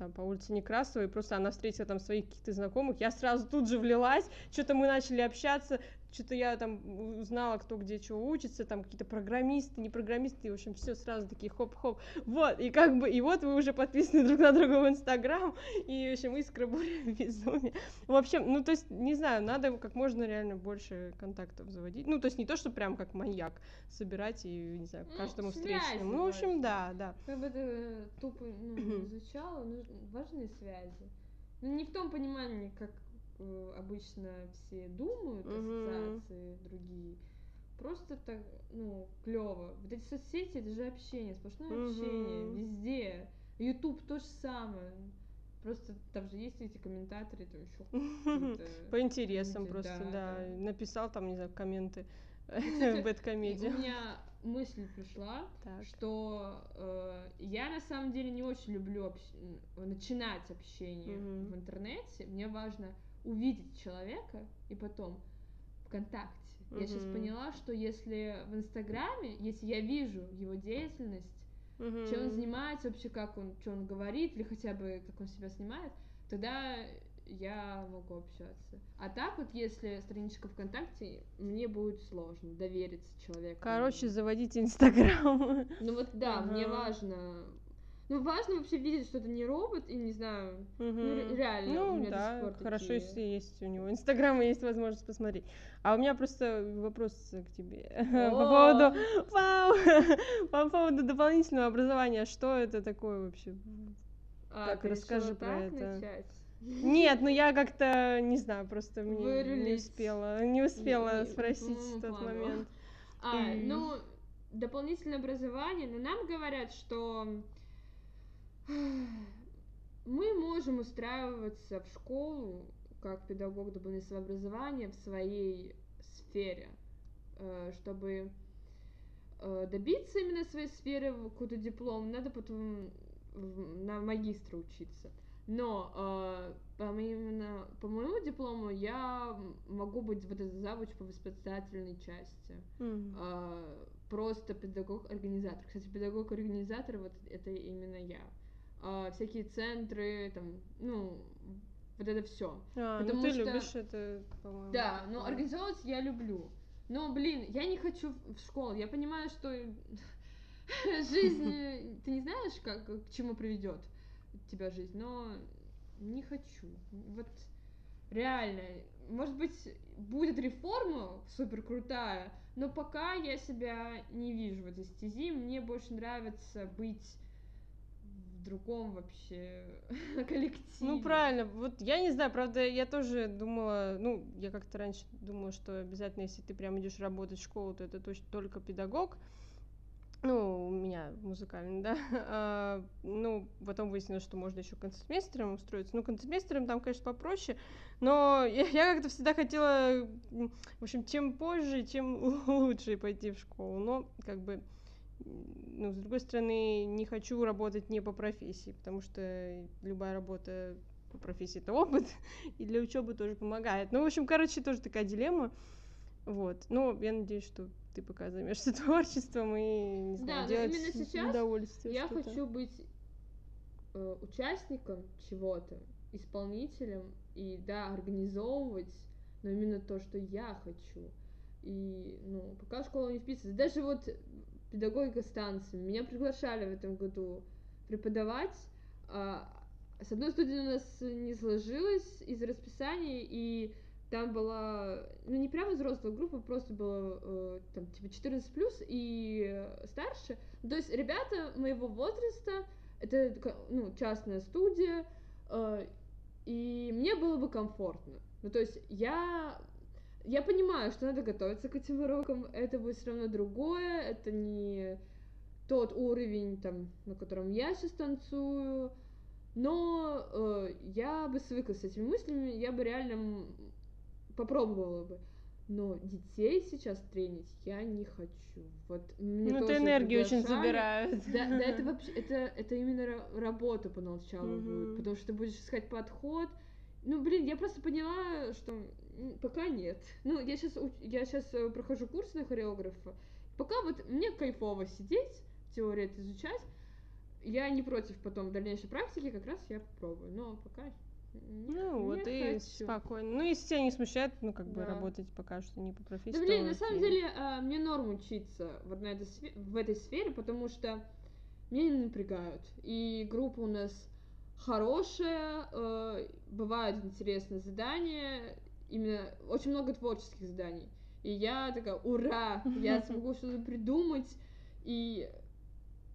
B: там по улице Некрасовой, просто она встретила там своих каких-то знакомых, я сразу тут же влилась, что-то мы начали общаться, что-то я там узнала, кто где чего учится, там какие-то программисты, не программисты, и, в общем, все сразу такие хоп-хоп, вот, и как бы, и вот вы уже подписаны друг на друга в Инстаграм, и, в общем, искра буря безумие. В общем, ну, то есть, не знаю, надо как можно реально больше контактов заводить, ну, то есть, не то, что прям как маньяк собирать и, не знаю,
A: Ну,
B: каждому
A: связи
B: встречному, ну, в общем, да, да.
A: Как бы это тупо ну, звучало, но важные связи. Ну, не в том понимании, как э, обычно все думают,
B: Мгм.
A: ассоциации другие. Просто так, ну, клево. Вот эти соцсети, это же общение, сплошное общение,
B: Мгм.
A: везде. Ютуб то же самое. Просто там же есть эти комментаторы, там еще
B: По интересам
A: люди,
B: просто,
A: да,
B: да.
A: да.
B: Написал там, не знаю, комменты
A: кстати,
B: в Бэткомедии.
A: У меня мысль пришла,
B: Так.
A: что э, я на самом деле не очень люблю общ- начинать общение в интернете. Мне важно увидеть человека и потом ВКонтакте. Я сейчас поняла, что если в Инстаграме, если я вижу его деятельность, чем он занимается вообще, как он, что он говорит, или хотя бы как он себя снимает, тогда я могу общаться. А так вот, если страничка ВКонтакте, мне будет сложно довериться человеку.
B: Короче, заводите Инстаграм.
A: Ну вот да, мне
B: Ага.
A: важно. Ну, важно вообще видеть, что это не робот, и не знаю. Ну, ре-
B: Мгм.
A: реально, у
B: Ну
A: меня до
B: да,
A: сих пор
B: хорошо,
A: такие.
B: если есть у него Инстаграм и есть возможность посмотреть. А у меня просто вопрос к тебе по поводу, вау, по поводу дополнительного образования. Что это такое вообще?
A: А,
B: Так, расскажи про
A: так
B: это.
A: начать?
B: Нет, ну я как-то не знаю, просто мне не
A: Вырулить.
B: успела, не успела
A: не-
B: спросить в тот
A: плавно.
B: момент.
A: А,
B: М.
A: ну, дополнительное образование, но нам говорят, что мы можем устраиваться в школу как педагог дополнительного образования в своей сфере, э, чтобы э, добиться именно своей сферы, какой-то диплом, надо потом на магистра учиться. Но э, по, моему, по моему диплому я могу быть вот этой завуч по воспитательной части. А, просто педагог-организатор. Кстати, педагог-организатор вот это именно я. А, всякие центры, там, ну, вот это все.
B: А, ну
A: потому
B: ты
A: что-
B: любишь это, по-моему.
A: Да, но организовывать я люблю. Но, блин, я не хочу в школу. Я понимаю, что жизнь, ты не знаешь, как, к чему приведет тебя жизнь, но не хочу. Вот реально, может быть, будет реформа супер крутая, но пока я себя не вижу в этой стези. Мне больше нравится быть другом вообще коллективе.
B: Ну, правильно. Вот я не знаю, правда, я тоже думала, ну, я как-то раньше думала, что обязательно, если ты прям идешь работать в школу, то это точно только педагог. Ну, у меня музыкальный, да. А, ну, потом выяснилось, что можно еще концертмейстером устроиться. Ну, концертмейстером там, конечно, попроще, но я, я как-то всегда хотела, в общем, чем позже, тем лучше пойти в школу. Но, как бы, ну, с другой стороны, не хочу работать не по профессии, потому что любая работа по профессии это опыт, и для учебы тоже помогает. Ну, в общем, короче, тоже такая дилемма. Вот. Но я надеюсь, что ты пока займешься творчеством и не
A: Да,
B: знаю,
A: но
B: делать
A: именно сейчас
B: удовольствие
A: Я хочу быть э, участником чего-то, исполнителем и да, организовывать, но именно то, что я хочу. И, ну, пока школа не вписывается. Даже вот педагогика станции. Меня приглашали в этом году преподавать. а, с одной студии у нас не сложилось из расписания, и там была, ну, не прямо взрослая группа, просто было, э, там, типа, 14 плюс и старше. То есть ребята моего возраста, это, ну, частная студия, э, и мне было бы комфортно. Ну, то есть я, я понимаю, что надо готовиться к этим урокам, это будет все равно другое, это не тот уровень, там, на котором я сейчас танцую, но э, я бы свыклась с этими мыслями, я бы реально попробовала бы. Но детей сейчас тренить я не хочу. Вот мне
B: Ну,
A: тоже
B: ты энергию очень забирают.
A: Да, да, это вообще, это, это именно ра- работа поначалу
B: Мгм.
A: будет, потому что ты будешь искать подход. Ну, блин, я просто поняла, что пока нет. Ну, я сейчас, я сейчас прохожу курс на хореографа. Пока вот мне кайфово сидеть, теорию это изучать. Я не против потом в дальнейшей практики, как раз я попробую. Но пока не,
B: Ну, вот и
A: хочу.
B: спокойно. Ну, если тебя не смущает, ну, как бы
A: Да.
B: работать пока что не по профессии.
A: Да блин, на самом деле а, мне норм учиться вот на этой в этой сфере, потому что меня не напрягают. И группа у нас хорошая, э, бывают интересные задания, именно очень много творческих заданий. И я такая, ура, я смогу что-то придумать. И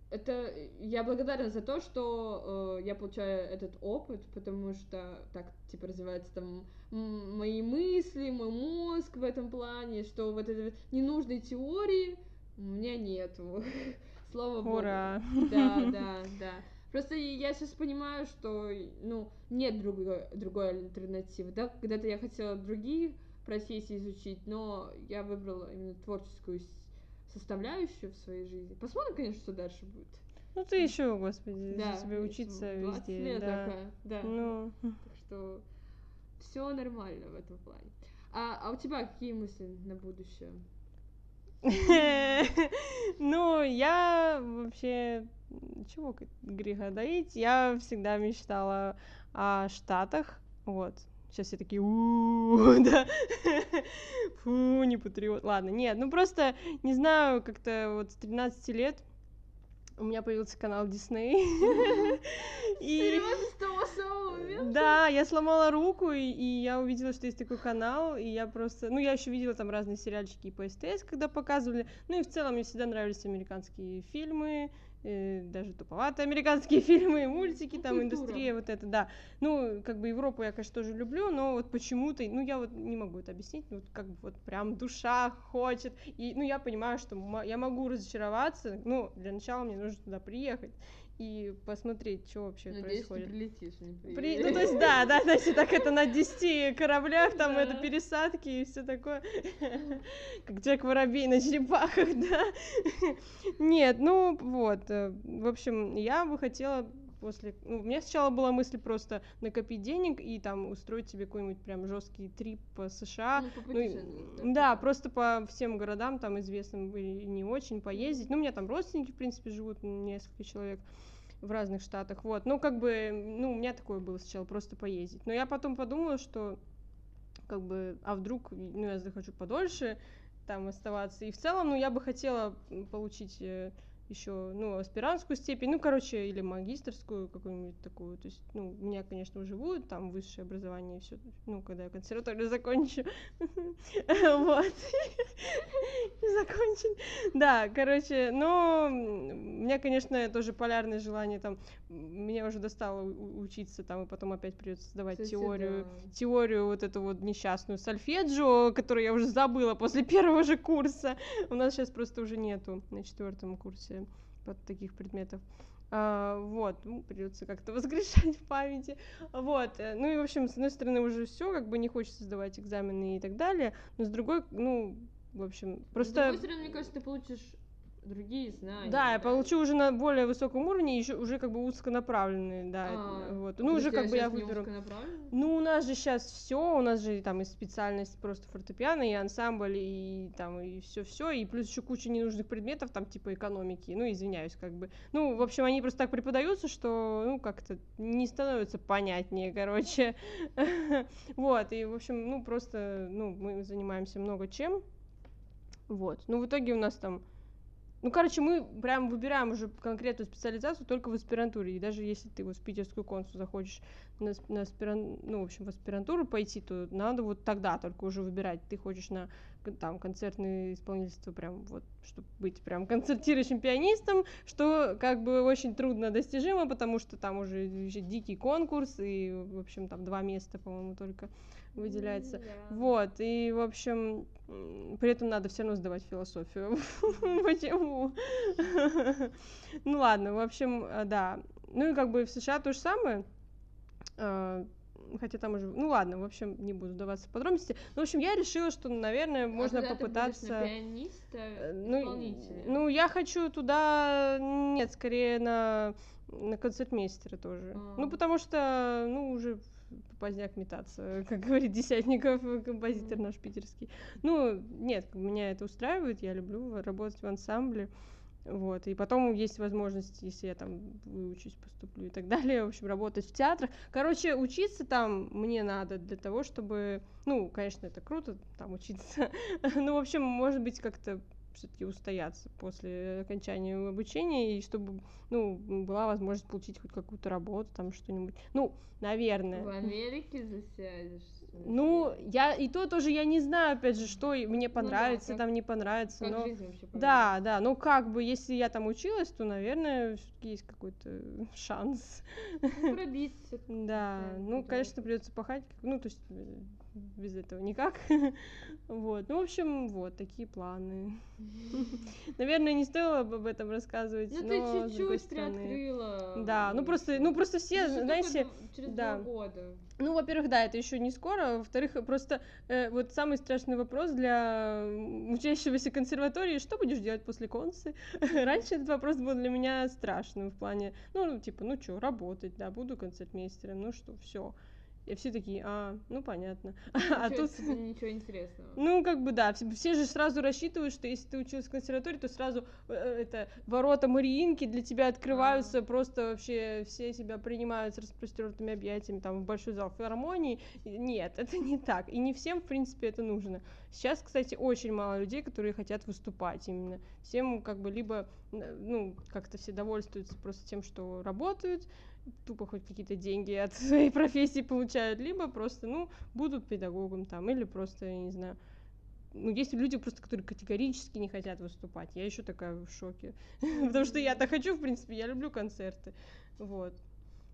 A: это я благодарна за то, что э, я получаю этот опыт, потому что так типа развивается там мои мысли, мой мозг в этом плане, что вот этой ненужной теории у меня нету. Слава богу.
B: Ура!
A: Да, да, да. Просто я сейчас понимаю, что ну нет другой другой альтернативы. Да, когда-то я хотела другие профессии изучить, но я выбрала именно творческую составляющую в своей жизни. Посмотрим, конечно, что дальше будет.
B: Ну ты еще, господи, да, тебе учиться везде.
A: Лет
B: да.
A: Такая, да. Ну. Так что все нормально в этом плане. А, а у тебя какие мысли на будущее?
B: Ну, я вообще... Чего греха доить? Я всегда мечтала о Штатах, вот. Сейчас все такие, да, фу, не патриот. Ладно, нет, ну просто, не знаю, как-то вот с 13 лет у меня появился канал Дисней.
A: Момента?
B: Да, я сломала руку, и, и я увидела, что есть такой канал, и я просто... Ну, я еще видела там разные сериальчики по СТС, когда показывали. Ну, и в целом мне всегда нравились американские фильмы, э, даже туповатые американские фильмы, мультики, там, Культура. индустрия, вот это, да. Ну, как бы Европу я, конечно, тоже люблю, но вот почему-то, ну, я вот не могу это объяснить, вот как бы вот прям душа хочет, и, ну, я понимаю, что я могу разочароваться, ну, для начала мне нужно туда приехать, и посмотреть, что вообще
A: Надеюсь,
B: происходит.
A: Ты прилетишь, не
B: При... Ну, то есть, да, да, значит, так это на 10 кораблях, там да. это пересадки и все такое. Как Джек Воробей на черепахах, да. Нет, ну вот. Э, в общем, я бы хотела после... Ну, у меня сначала была мысль просто накопить денег и там устроить себе какой-нибудь прям жесткий трип по США. Ну, ну, да, просто по всем городам, там известным и не очень, поездить. Ну, у меня там родственники, в принципе, живут, несколько человек в разных штатах, вот, ну, как бы, ну, у меня такое было сначала, просто поездить, но я потом подумала, что, как бы, а вдруг, ну, я захочу подольше там оставаться, и в целом, ну, я бы хотела получить э, еще, ну, аспирантскую степень, ну, короче, или магистрскую какую-нибудь такую. То есть, ну, у меня, конечно, уже будет там высшее образование и все, ну, когда я консерваторию закончу. Вот. Закончен. Да, короче, но у меня, конечно, тоже полярное желание там, меня уже достало учиться там, и потом опять придется сдавать теорию, теорию вот эту вот несчастную сольфеджио, которую я уже забыла после первого же курса. У нас сейчас просто уже нету на четвертом курсе курсе под таких предметов. А, вот, ну, придется как-то воскрешать в памяти. Вот, э, ну и, в общем, с одной стороны, уже все, как бы не хочется сдавать экзамены и так далее, но с другой, ну, в общем, просто... С
A: другой стороны, мне кажется, ты получишь другие знания.
B: Да, я получу уже на более высоком уровне, еще уже как бы узконаправленные, да, а, вот. Ну уже как бы я выберу. Ну у нас же сейчас все, у нас же там и специальность просто фортепиано, и ансамбль, и там и все все, и плюс еще куча ненужных предметов, там типа экономики. Ну извиняюсь, как бы. Ну в общем они просто так преподаются, что ну как-то не становится понятнее, короче. Вот и в общем ну просто ну мы занимаемся много чем. Вот. Ну, в итоге у нас там ну, короче, мы прям выбираем уже конкретную специализацию только в аспирантуре. И даже если ты вот в питерскую консу захочешь на, на аспиран... ну, в общем, в аспирантуру пойти, то надо вот тогда только уже выбирать. Ты хочешь на там концертное исполнительство прям вот, чтобы быть прям концертирующим пианистом, что как бы очень трудно достижимо, потому что там уже, уже дикий конкурс, и, в общем, там два места, по-моему, только выделяется. Mm, Вот, и, в общем, при этом надо все равно сдавать философию. Почему? Ну ладно, в общем, э, да. Ну и как бы в США то же самое. А, хотя там уже, ну ладно, в общем, не буду даваться в подробности. Ну, в общем, я решила, что, наверное, а можно попытаться. Ты
A: на пианиста,
B: ну, ну, я хочу туда, нет, скорее на на концертмейстера тоже. А. Ну, потому что, ну, уже поздняк метаться, как говорит Десятников, композитор наш питерский. Ну, нет, меня это устраивает, я люблю работать в ансамбле. Вот, и потом есть возможность, если я там выучусь, поступлю и так далее, в общем, работать в театрах. Короче, учиться там мне надо для того, чтобы, ну, конечно, это круто, там учиться, ну, в общем, может быть, как-то все-таки устояться после окончания обучения, и чтобы, ну, была возможность получить хоть какую-то работу, там что-нибудь. Ну, наверное.
A: В Америке засядешь.
B: Ну, я и то тоже я не знаю, опять же, что мне понравится,
A: Ну да, как-
B: там не понравится, но да, да, ну как бы, если я там училась, то, наверное, всё-таки есть какой-то шанс.
A: Ну, пробиться.
B: Да, ну, конечно, придется пахать, ну, то есть э, без этого никак. Вот, ну, в общем, вот такие планы. Наверное, не стоило бы об этом рассказывать,
A: Ну
B: но
A: ты чуть-чуть приоткрыла.
B: Да, ну просто, ну просто все,
A: только
B: знаете, да.
A: два года.
B: ну, во-первых, да, это еще не скоро, во-вторых, просто э, вот самый страшный вопрос для учащегося консерватории, что будешь делать после консы? Раньше этот вопрос был для меня страшным в плане, ну, типа, ну что, работать, да, буду концертмейстером, ну что, все. И все такие, а, ну понятно. А
A: Ничего
B: тут,
A: ничего интересного.
B: ну, как бы да, все, все же сразу рассчитывают, что если ты училась в консерватории, то сразу э, это ворота Мариинки для тебя открываются, просто вообще все тебя принимают с распростертыми объятиями, там, в большой зал филармонии. Нет, это не так. И не всем, в принципе, это нужно. Сейчас, кстати, очень мало людей, которые хотят выступать именно. Всем как бы либо, э, ну, как-то все довольствуются просто тем, что работают, тупо хоть какие-то деньги от своей профессии получают, либо просто, ну, будут педагогом там, или просто, я не знаю, ну, есть люди просто, которые категорически не хотят выступать. Я еще такая в шоке. Потому что я-то хочу, в принципе, я люблю концерты. Вот.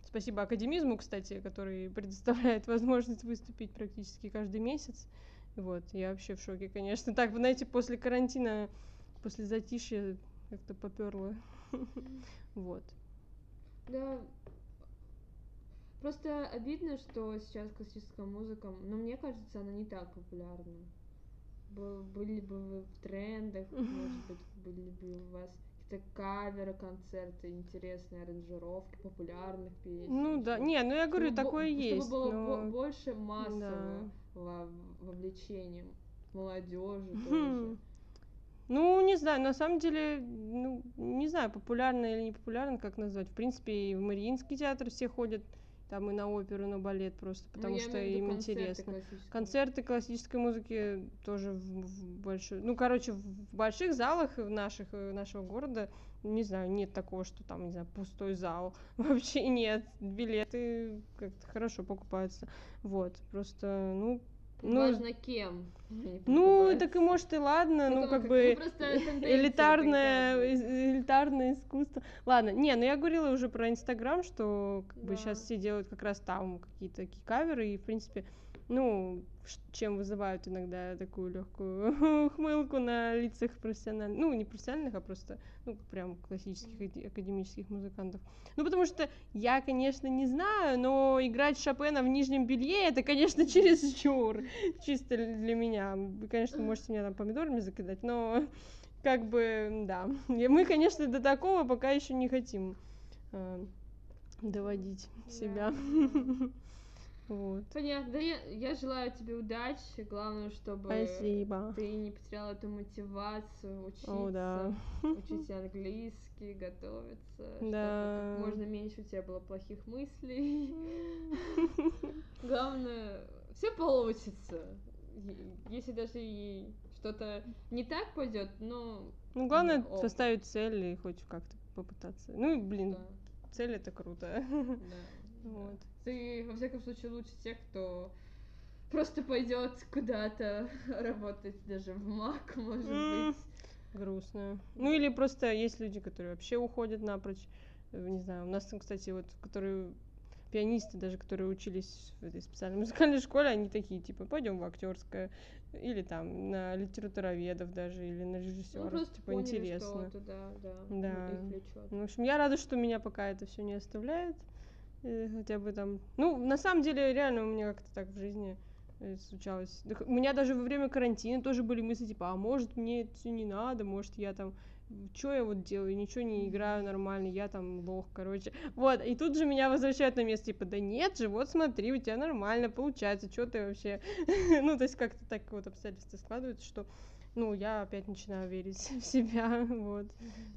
B: Спасибо академизму, кстати, который предоставляет возможность выступить практически каждый месяц. Вот, я вообще в шоке, конечно. Так, вы знаете, после карантина, после затишья как-то поперло. Вот.
A: Да. Просто обидно, что сейчас классическая музыка, но мне кажется, она не так популярна. Бы- Были бы вы в трендах, может быть, были бы у вас какие-то каверы, концерты, интересные аранжировки популярных песен.
B: Ну да, не, ну я говорю,
A: Чтобы
B: такое
A: чтобы
B: есть.
A: было бо-
B: но-
A: больше массового во- вовлечения молодежи тоже.
B: Хм. Ну, не знаю, на самом деле, ну, не знаю, популярно или не популярно, как назвать. В принципе, и в Мариинский театр все ходят, там и на оперу, и на балет просто,
A: Ну,
B: потому
A: я
B: что им
A: концерты
B: интересно.
A: классической
B: Концерты классической музыки тоже в, в большой, ну, короче, в больших залах в наших, э, нашего города, не знаю, нет такого, что там, не знаю, пустой зал. Вообще нет. Билеты как-то хорошо покупаются. Вот, просто, ну, ну,
A: Важно кем.
B: ну, так и может и ладно, ну,
A: Ну,
B: как
A: как-
B: бы
A: тенденция
B: элитарное, элитарное искусство. Ладно, не, ну я говорила уже про Инстаграм, что как бы
A: Да.
B: сейчас все делают как раз там какие-то такие каверы, и, в принципе, ну, чем вызывают иногда такую легкую хмылку на лицах профессиональных, ну, не профессиональных, а просто, ну, прям классических академических музыкантов. Ну, потому что я, конечно, не знаю, но играть Шопена в нижнем белье, это, конечно, чересчур, чисто для меня. Вы, конечно, можете меня там помидорами закидать, но как бы, да. Мы, конечно, до такого пока еще не хотим э, доводить себя. Вот.
A: Понятно. Да я, я желаю тебе удачи. Главное, чтобы
B: Спасибо.
A: ты не потеряла эту мотивацию учиться,
B: О, да.
A: учить английский, готовиться,
B: Да.
A: чтобы как можно меньше у тебя было плохих мыслей. Главное, все получится. Если даже и что-то не так пойдет, но
B: Ну, главное поставить цель и хоть как-то попытаться. Ну, блин,
A: да,
B: цель это круто.
A: да.
B: Вот.
A: Ты, во всяком случае, лучше тех, кто просто пойдет куда-то работать даже в МАК, может
B: М.
A: быть.
B: Грустно. Ну или просто есть люди, которые вообще уходят напрочь. Э, Не знаю, у нас там, кстати, вот, которые пианисты даже, которые учились в этой специальной музыкальной школе, они такие, типа, пойдем в актерское, или там на литературоведов даже, или на
A: Ну,
B: режиссеров,
A: просто
B: типа,
A: поняли,
B: интересно.
A: что туда, да,
B: Да.
A: их влечет.
B: Ну, в общем, я рада, что меня пока это все не оставляет. Э, Хотя бы там. Ну, на самом деле, реально, у меня как-то так в жизни э, случалось. У меня даже во время карантина тоже были мысли, типа, а может мне это все не надо, может я там что я вот делаю, ничего не играю нормально, я там лох, короче. Вот, и тут же меня возвращают на место, типа, да нет же, вот смотри, у тебя нормально получается, что ты вообще... Ну, то есть как-то так вот обстоятельства складываются, что, ну, я опять начинаю верить в себя, вот.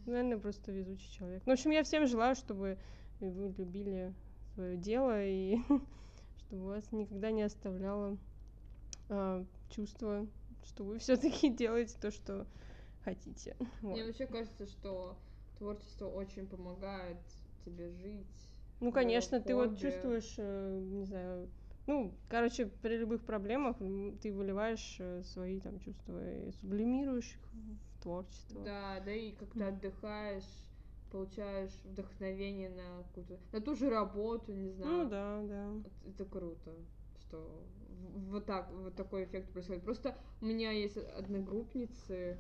B: Наверное, просто везучий человек. Ну, в общем, я всем желаю, чтобы вы любили свое дело и чтобы вас никогда не оставляло а, чувство, что вы все-таки делаете то, что хотите.
A: Мне вообще кажется, что творчество очень помогает тебе жить.
B: Ну, конечно, ты вот чувствуешь, э, не знаю, ну, короче, при любых проблемах ты выливаешь э, свои там чувства и сублимируешь их в творчество.
A: Да, да и когда отдыхаешь, получаешь вдохновение на какую-то, на ту же работу, не знаю.
B: Ну да, да.
A: Это круто, что вот так, вот такой эффект происходит. Просто у меня есть одногруппницы,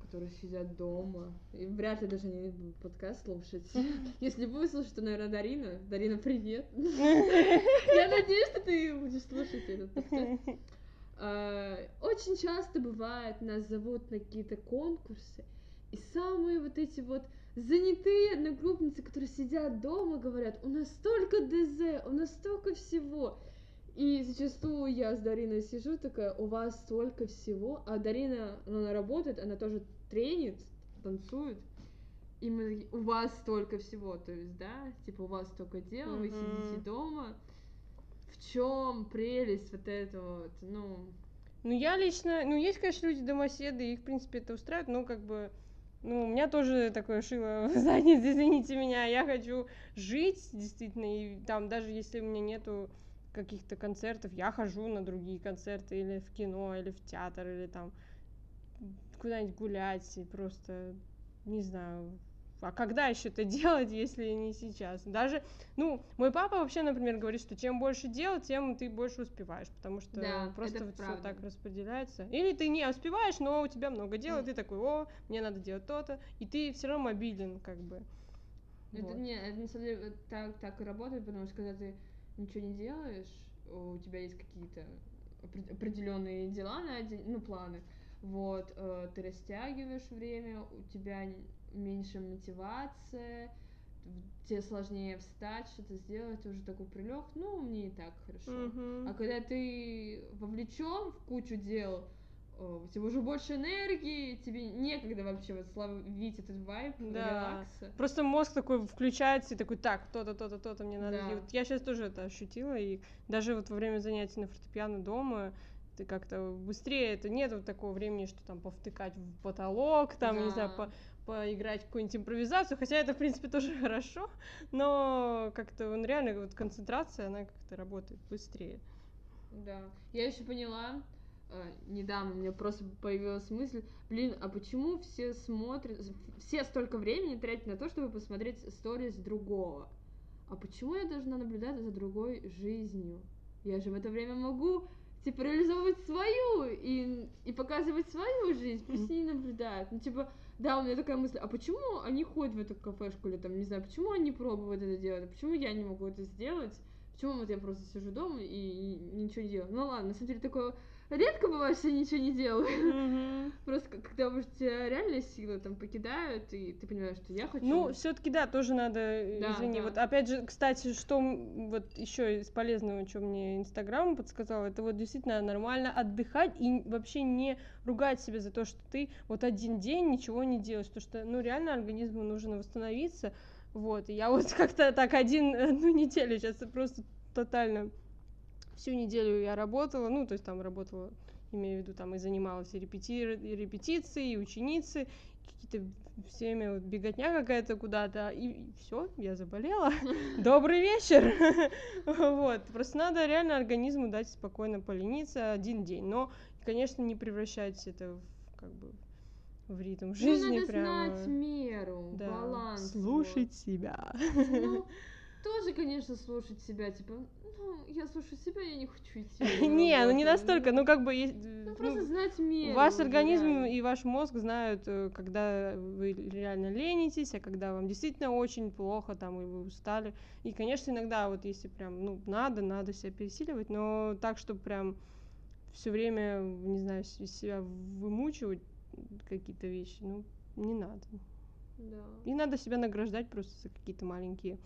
A: которые сидят дома. И вряд ли даже не будут подкаст слушать. Если будешь слушать, то, наверное, Дарина. Дарина, привет. Я надеюсь, что ты будешь слушать этот подкаст. А, очень часто бывает, нас зовут на какие-то конкурсы, и самые вот эти вот занятые одногруппницы, которые сидят дома, говорят, у нас столько ДЗ, у нас столько всего. И зачастую я с Дариной сижу такая, у вас столько всего, а Дарина, она работает, она тоже тренит, танцует, и мы такие, у вас столько всего, то есть, да, типа у вас столько дел, mm-hmm. вы сидите дома. В чем прелесть вот этого вот, ну...
B: Ну, я лично, ну, есть, конечно, люди домоседы, их, в принципе, это устраивает, но как бы, ну, у меня тоже такое шило в заднице, извините меня, я хочу жить, действительно, и там, даже если у меня нету каких-то концертов, я хожу на другие концерты, или в кино, или в театр, или там куда-нибудь гулять и просто, не знаю, а когда еще это делать, если не сейчас? Даже, ну, мой папа вообще, например, говорит, что чем больше дел, тем ты больше успеваешь, потому что
A: да,
B: просто вот все так распределяется. Или ты не успеваешь, но у тебя много дел, и ты такой, о, мне надо делать то-то, и ты все равно мобилен, как бы.
A: Это вот. не, это на самом деле так, так и работает, потому что когда ты ничего не делаешь, у тебя есть какие-то определенные дела на один, ну, планы, вот, э, ты растягиваешь время, у тебя меньше мотивация, тебе сложнее встать, что-то сделать, ты уже такой прилег, ну, мне и так хорошо.
B: Mm-hmm.
A: А когда ты вовлечен в кучу дел, э, у тебя уже больше энергии, тебе некогда вообще вот словить этот вайб да. релакса.
B: Просто мозг такой включается и такой, так, то-то, то-то, то-то мне надо да. делать. Я сейчас тоже это ощутила, и даже вот во время занятий на фортепиано дома ты как-то быстрее, это нет вот такого времени, что там повтыкать в потолок, там, да. не знаю, по поиграть какую-нибудь импровизацию, хотя это, в принципе, тоже хорошо, но как-то он реально, вот концентрация, она как-то работает быстрее.
A: Да, я еще поняла, э, недавно мне просто появилась мысль, блин, а почему все смотрят, все столько времени тратят на то, чтобы посмотреть сторис другого? А почему я должна наблюдать за другой жизнью? Я же в это время могу типа, реализовывать свою и, и показывать свою жизнь, пусть не наблюдают. Ну, типа, да, у меня такая мысль, а почему они ходят в эту кафешку или там, не знаю, почему они пробуют это делать, а почему я не могу это сделать? Почему вот я просто сижу дома и, и ничего не делаю? Ну ладно, на самом деле такое редко бывает, что я ничего не делаю.
B: Mm-hmm.
A: Просто когда уже тебя реально силы там покидают, и ты понимаешь, что я хочу.
B: Ну, все-таки да, тоже надо, э, да, извини. Да. Вот опять же, кстати, что вот еще из полезного, что мне Инстаграм подсказал, это вот действительно нормально отдыхать и вообще не ругать себя за то, что ты вот один день ничего не делаешь, потому что, ну, реально организму нужно восстановиться. Вот, и я вот как-то так один, одну неделю сейчас просто тотально всю неделю я работала, ну, то есть там работала, имею в виду, там и занималась и, репети... и репетиции, и ученицы, какие-то всеми вот беготня какая-то куда-то, и все, я заболела. Добрый вечер! Вот, просто надо реально организму дать спокойно полениться один день, но, конечно, не превращать это в, как бы, в ритм ну, жизни. Ну,
A: надо прямо... знать меру, да. баланс.
B: Слушать вот. себя.
A: Ну, тоже, конечно, слушать себя, типа, ну, я слушаю себя, я не хочу идти.
B: Не, ну не настолько, ну как бы.
A: Ну, просто знать меру.
B: Ваш организм и ваш мозг знают, э, когда вы реально ленитесь, а когда вам действительно очень плохо, там, и вы устали. И, конечно, иногда вот если прям, ну, надо, надо себя пересиливать, но так, чтобы прям все время, не знаю, себя вымучивать какие-то вещи, ну, не надо.
A: Да.
B: И надо себя награждать просто за какие-то маленькие Э,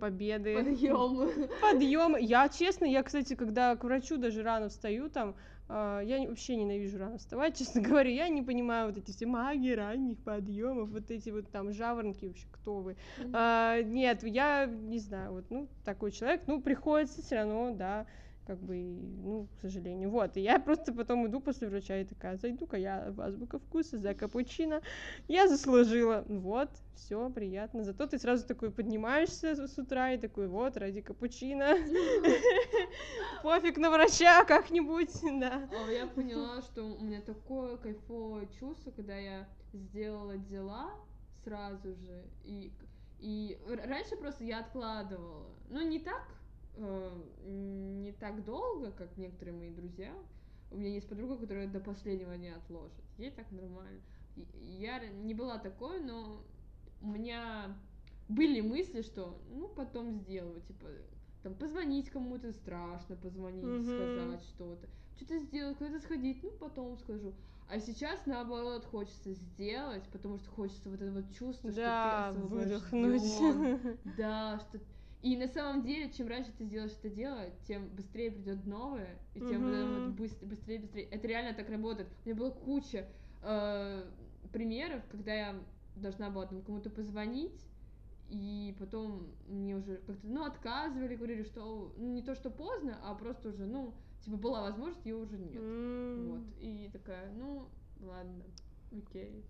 B: победы.
A: Подъем.
B: Подъем. Я, честно, я, кстати, когда к врачу даже рано встаю, там, э, я вообще ненавижу рано вставать, честно говоря, я не понимаю вот эти все магии ранних подъемов, вот эти вот там жаворонки вообще, кто вы? Mm-hmm. нет, я не знаю, вот, ну, такой человек, ну, приходится все равно, да, как бы, ну, к сожалению. Вот, и я просто потом иду после врача и такая, зайду-ка я в азбука вкуса за капучино. Я заслужила. Вот, все приятно. Зато ты сразу такой поднимаешься с утра и такой, вот, ради капучино. Пофиг на врача как-нибудь, да.
A: Я поняла, что у меня такое кайфовое чувство, когда я сделала дела сразу же, и, и раньше просто я откладывала, ну, не так, не так долго, как некоторые мои друзья, у меня есть подруга, которая до последнего не отложит, ей так нормально. Я не была такой, но у меня были мысли, что, ну, потом сделаю, типа, там, позвонить кому-то страшно, позвонить, mm-hmm. сказать что-то, что-то сделать, куда-то сходить, ну, потом скажу. А сейчас, наоборот, хочется сделать, потому что хочется вот это вот чувство,
B: да,
A: что
B: ты выдохнуть.
A: Да, что... И на самом деле, чем раньше ты сделаешь это дело, тем быстрее придет новое, и тем mm-hmm. вот быстрее, быстрее, быстрее. Это реально так работает. У меня была куча э, примеров, когда я должна была там кому-то позвонить, и потом мне уже как-то, ну, отказывали, говорили, что ну, не то, что поздно, а просто уже, ну, типа, была возможность, ее уже нет. Mm. Вот. И такая, ну, ладно, окей.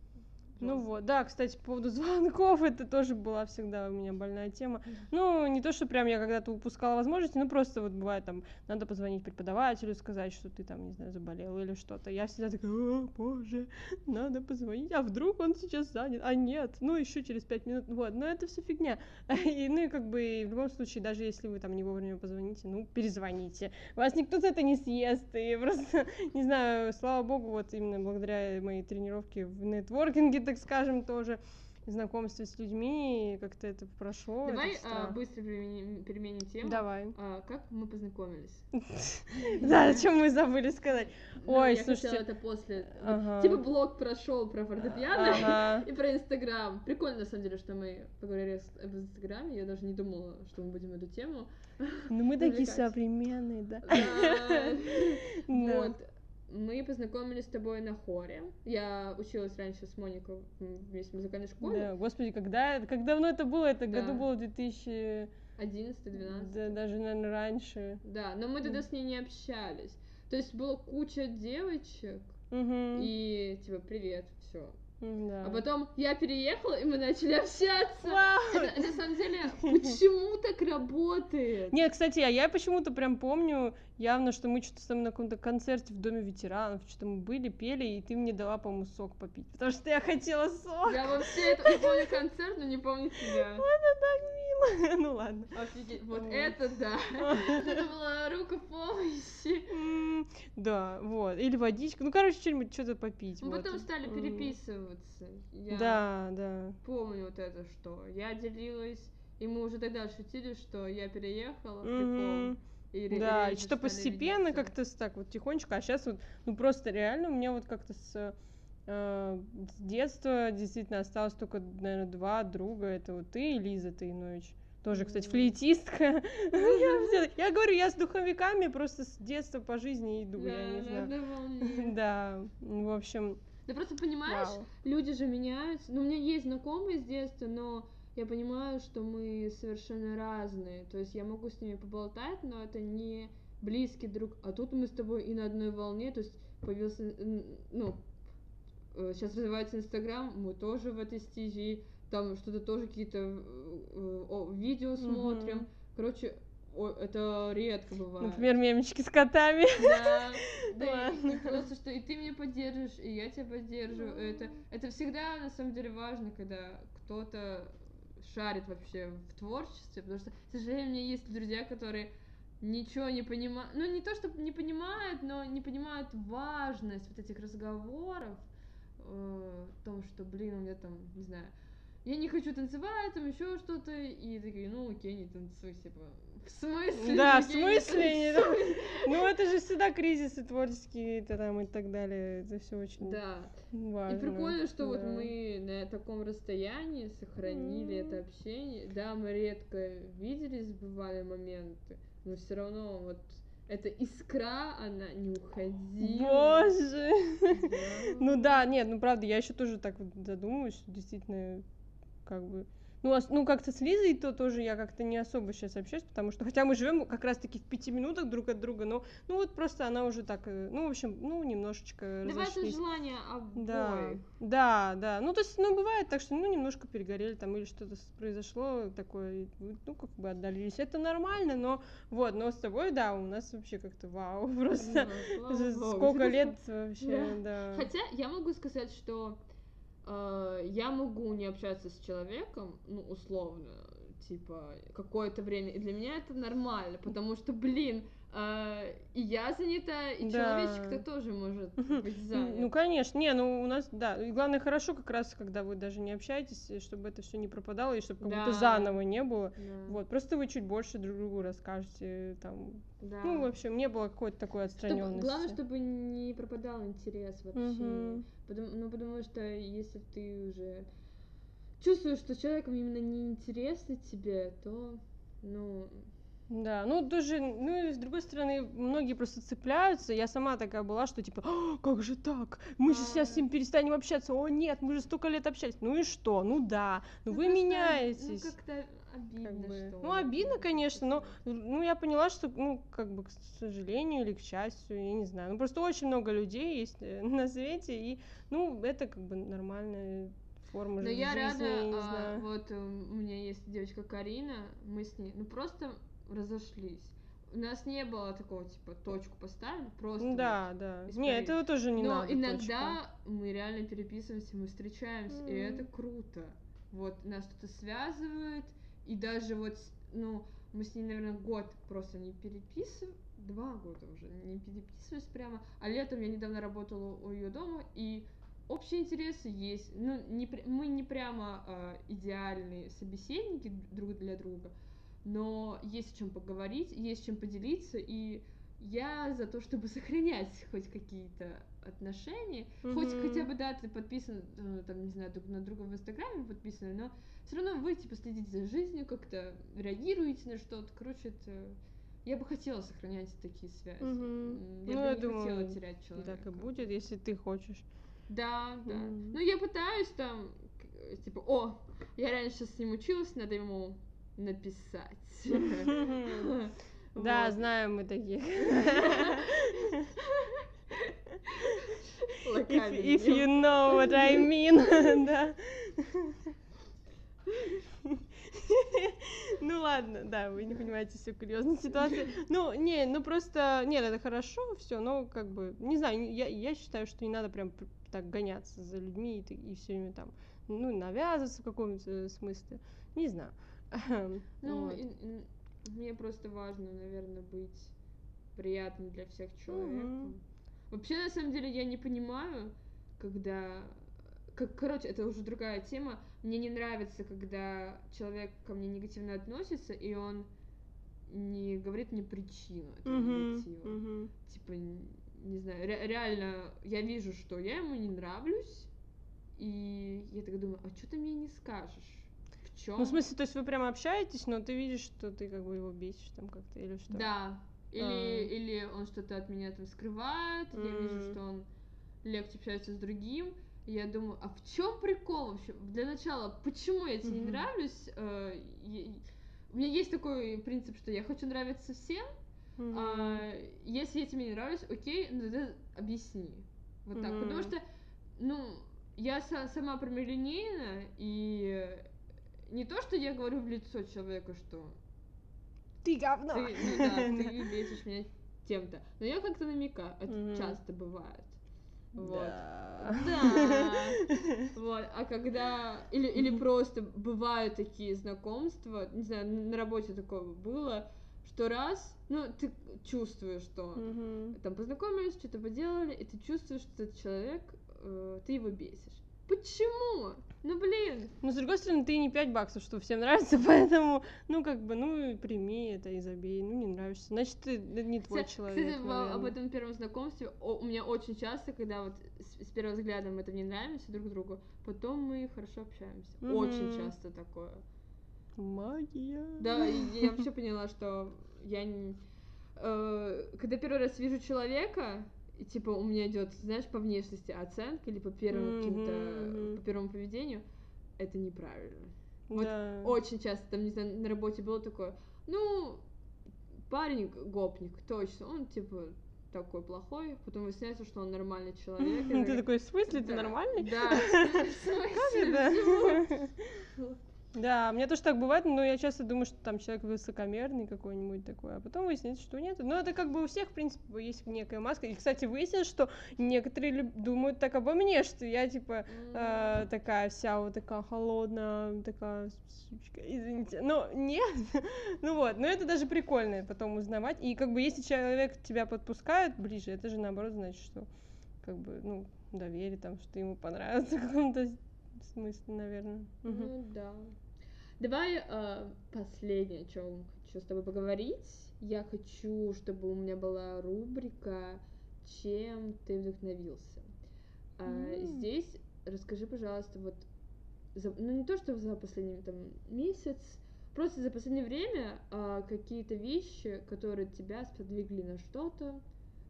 B: Ну вот, да, кстати, по поводу звонков, это тоже была всегда у меня больная тема. Ну, не то, что прям я когда-то упускала возможности, ну просто вот бывает там, надо позвонить преподавателю, сказать, что ты там, не знаю, заболел или что-то. Я всегда такая, о, боже, надо позвонить, а вдруг он сейчас занят, а нет, ну еще через пять минут, вот, но это все фигня. И, ну и как бы в любом случае, даже если вы там не вовремя позвоните, ну, перезвоните. Вас никто за это не съест, и просто, не знаю, слава богу, вот именно благодаря моей тренировке в нетворкинге, так скажем, тоже знакомстве с людьми, как-то это прошло.
A: Давай а, быстро переменим, переменим тему.
B: Давай.
A: А, как мы познакомились?
B: Да, о чем мы забыли сказать.
A: Ну, Ой, слушайте. это после. Типа блог прошел про фортепиано и про Инстаграм. Прикольно, на самом деле, что мы поговорили об Инстаграме. Я даже не думала, что мы будем эту тему.
B: Ну, мы такие современные, да.
A: Вот мы познакомились с тобой на хоре. Я училась раньше с Моникой вместе в музыкальной школе.
B: Да, господи, когда, как давно это было? Это да. году было 2000...
A: 11-12.
B: Да, даже, наверное, раньше.
A: Да, но мы тогда с ней не общались. То есть была куча девочек,
B: угу.
A: и типа, привет, все,
B: да.
A: А потом я переехала, и мы начали общаться.
B: Вау!
A: Это, на самом деле, почему так работает?
B: Нет, кстати, а я почему-то прям помню явно, что мы что-то там на каком-то концерте в Доме ветеранов, что-то мы были, пели, и ты мне дала, по-моему, сок попить, потому что я хотела сок.
A: Я вообще это, не помню концерт, но не помню тебя.
B: Это так мило. Ну ладно.
A: Офигеть, вот это да. Это была рука помощи.
B: Да, вот. Или водичка. Ну, короче, что-нибудь что-то попить.
A: Мы потом стали переписываться.
B: Да, да.
A: Помню вот это, что я делилась, и мы уже тогда шутили, что я переехала, прикол.
B: И да, и что постепенно как-то так вот тихонечко, а сейчас вот, ну просто реально у меня вот как-то с, э, с детства действительно осталось только, наверное, два друга, это вот ты и Лиза Тайнович. Тоже, кстати, флейтистка. Я говорю, я с духовиками просто с детства по жизни иду, я не знаю. Да, в общем...
A: Ты просто понимаешь, люди же меняются. Ну, у меня есть знакомые с детства, но я понимаю, что мы совершенно разные. То есть я могу с ними поболтать, но это не близкий друг. А тут мы с тобой и на одной волне. То есть появился, ну, сейчас э, развивается Инстаграм, мы тоже в этой стези там что-то тоже какие-то э, видео смотрим. Mm-hmm. Короче, о, это редко бывает.
B: Например, мемечки с котами.
A: Да, да и, просто, что и ты меня поддерживаешь, и я тебя поддерживаю. Mm-hmm. Это, это всегда, на самом деле, важно, когда кто-то шарит вообще в творчестве, потому что, к сожалению, у меня есть друзья, которые ничего не понимают, ну не то, что не понимают, но не понимают важность вот этих разговоров, э, о том, что, блин, у меня там, не знаю, я не хочу танцевать, там еще что-то, и такие, ну окей, не танцуй, типа, в смысле?
B: Да, в смысле? Ну это же всегда кризисы творческие это там и так далее, это все очень
A: да.
B: важно.
A: И прикольно, что вот мы на таком расстоянии сохранили это общение, да, мы редко виделись, бывали моменты, но все равно вот эта искра, она не уходила.
B: Боже! Ну да, нет, ну правда, я еще тоже так вот задумываюсь, что действительно как бы Ну, ос- ну как-то с Лизой то тоже я как-то не особо сейчас общаюсь, потому что, хотя мы живем как раз-таки в пяти минутах друг от друга, но, ну вот просто она уже так, э, ну, в общем, ну, немножечко
A: Давай это
B: разошлись.
A: желание
B: Да,
A: обоих.
B: да, да. Ну, то есть, ну, бывает так, что, ну, немножко перегорели там или что-то произошло такое, ну, как бы отдалились. Это нормально, но вот, но с тобой, да, у нас вообще как-то вау, просто
A: Да, богу.
B: сколько лет вообще, да.
A: Хотя я могу сказать, что э, я могу не общаться с человеком, ну, условно, типа, какое-то время, и для меня это нормально, потому что, блин, э, и я занята, и
B: Да.
A: человечек-то тоже может быть занят.
B: Ну, конечно, не, ну у нас, да, и главное хорошо как раз, когда вы даже не общаетесь, чтобы это все не пропадало, и чтобы как будто
A: Да.
B: заново не было.
A: Да,
B: Вот, просто вы чуть больше друг другу расскажете, там,
A: да.
B: ну, в общем, не было какой-то такой отстраненности.
A: главное, чтобы не пропадал интерес в общении.
B: Мгм.
A: Потому, ну, потому что если ты уже чувствуешь, что человеком именно не интересно тебе, то, ну,
B: Да, ну тоже, ну и с другой стороны, многие просто цепляются. Я сама такая была, что типа, «А, как же так? Мы же сейчас с ним перестанем общаться. О нет, мы же столько лет общались. Ну и что? Ну да, ну,
A: ну,
B: вы
A: просто,
B: меняетесь.
A: Ну, как-то обидно,
B: как бы.
A: что
B: Ну, обидно, конечно, но ну, я поняла, что, ну, как бы, к сожалению или к счастью, я не знаю. Ну, просто очень много людей есть э, на свете, и, ну, это как бы нормальная форма
A: Но
B: жи-
A: я
B: жизни,
A: рада,
B: я
A: а, вот э, у меня есть девочка Карина, мы с ней, ну, просто разошлись. У нас не было такого, типа, точку поставили, просто
B: Ну
A: вот
B: Да, да. Не,
A: испарились.
B: этого тоже не
A: Но
B: надо.
A: иногда мы реально переписываемся, мы встречаемся, и
B: Мгм.
A: это круто. Вот нас что-то связывает, и даже вот, ну, мы с ней, наверное, год просто не переписываем, два года уже не переписывались прямо, а летом я недавно работала у ее дома, и общие интересы есть. Ну, не, мы не прямо а, идеальные собеседники друг для друга, но есть о чем поговорить, есть чем поделиться, и я за то, чтобы сохранять хоть какие-то отношения, хоть
B: Мгм.
A: хотя бы, да, ты подписан, э, там, не знаю, друг на друга в Инстаграме подписаны, но все равно вы, типа, следите за жизнью, как-то реагируете на что-то, короче, это... Я бы хотела сохранять такие связи. М, Я
B: Ну,
A: бы
B: я
A: не хотела
B: думаю,
A: терять человека.
B: Так и будет, если ты хочешь.
A: Да, да.
B: Мгм.
A: Ну, я пытаюсь там, к- типа, о, я раньше с ним училась, надо ему написать.
B: Да, знаем мы таких. If, you know what I mean, да. Ну ладно, да, вы не понимаете всю курьезную ситуацию. Ну, не, ну просто, нет, это хорошо, все, но как бы, не знаю, я, я считаю, что не надо прям так гоняться за людьми и, и все время там, ну, навязываться в каком-то смысле, не знаю.
A: Ну,
B: Вот.
A: и- и мне просто важно, наверное, быть приятным для всех человеком.
B: Мгм.
A: Вообще, на самом деле, я не понимаю, когда... Как, короче, это уже другая тема. Мне не нравится, когда человек ко мне негативно относится, и он не говорит мне причину этого негатива. Типа, не знаю, ре- реально, я вижу, что я ему не нравлюсь, и я так думаю, а что ты мне не скажешь? Чем?
B: Ну, в смысле, то есть вы прямо общаетесь, но ты видишь, что ты как бы его бесишь там как-то или что?
A: Да. Или,
B: А.
A: или он что-то от меня там скрывает, я вижу, что он легче общается с другим. И я думаю, а в чем прикол вообще? Для начала, почему я тебе не
B: Мгм.
A: нравлюсь? Э, я- У меня есть такой принцип, что я хочу нравиться всем.
B: Мгм.
A: а, если я тебе не нравлюсь, окей, ну ты объясни. Вот так. Потому
B: Мгм.
A: что, ну, я са- сама прямолинейна, и не то, что я говорю в лицо человеку, что
B: Ты говно!
A: ты, ну да, ты бесишь меня тем-то. Но я как-то намекаю, это
B: Мгм.
A: часто бывает. Вот.
B: Да.
A: Да. Вот, а когда... Или, или просто бывают такие знакомства, не знаю, на работе такое было, что раз, ну, ты чувствуешь, что там познакомились, что-то поделали, и ты чувствуешь, что этот человек, э, ты его бесишь. Почему? Ну, блин,
B: Ну, с другой стороны, ты не 5 баксов, что всем нравится, поэтому, ну, как бы, ну, прими это и забей. Ну, не нравишься. Значит, ты не твой
A: Кстати,
B: человек,
A: кстати, в- об
B: наверное.
A: этом первом знакомстве о- у меня очень часто, когда вот с, с первого взгляда мы это не нравимся друг другу, потом мы хорошо общаемся. Очень
B: Мгм.
A: часто такое.
B: Магия.
A: Да, я вообще поняла, что я не... э, когда первый раз вижу человека, и типа у меня идет, знаешь, по внешности оценка или по первым каким-то
B: Мгм, мгм.
A: по первому поведению, это неправильно. Вот
B: Да.
A: очень часто там, не знаю, на работе было такое, ну, парень гопник, точно, он типа такой плохой, потом выясняется, что он нормальный человек.
B: Ты такой, в смысле, ты
A: «Да,
B: нормальный?
A: Да, в смысле?
B: Да.
A: Почему?»
B: Да, мне тоже так бывает, но я часто думаю, что там человек высокомерный какой-нибудь такой, а потом выясняется, что нет. Но это как бы у всех, в принципе, есть некая маска. И, кстати, выяснилось, что некоторые думают так обо мне, что я, типа, э, такая вся вот такая холодная, такая сучка, извините. Но нет, ну вот, но это даже прикольно потом узнавать. И как бы если человек тебя подпускает ближе, это же наоборот значит, что как бы, ну, доверие там, что ему понравится в каком-то смысле, наверное.
A: Ну да. Давай э, последнее, о чем хочу с тобой поговорить. Я хочу, чтобы у меня была рубрика «Чем ты вдохновился?». А,
B: М.
A: Здесь расскажи, пожалуйста, вот, за- ну не то, что за последний там месяц, просто за последнее время а, какие-то вещи, которые тебя сподвигли на что-то.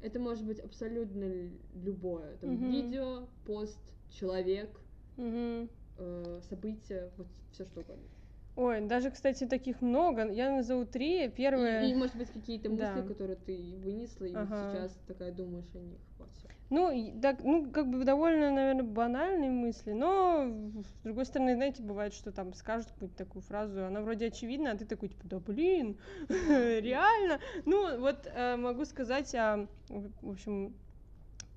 A: Это может быть абсолютно любое. Там,
B: Мгм.
A: видео, пост, человек,
B: Мгм.
A: э, события, вот все что угодно.
B: Ой, даже, кстати, таких много. Я назову три. Первое.
A: И, и, может быть, какие-то мысли,
B: Да.
A: которые ты вынесла, и вот
B: Ага.
A: сейчас такая думаешь о них. Вот.
B: Ну, так, ну, как бы довольно, наверное, банальные мысли, но, с другой стороны, знаете, бывает, что там скажут какую-то такую фразу, она вроде очевидна, а ты такой, типа, да блин, реально? Ну, вот э, могу сказать, а, в общем,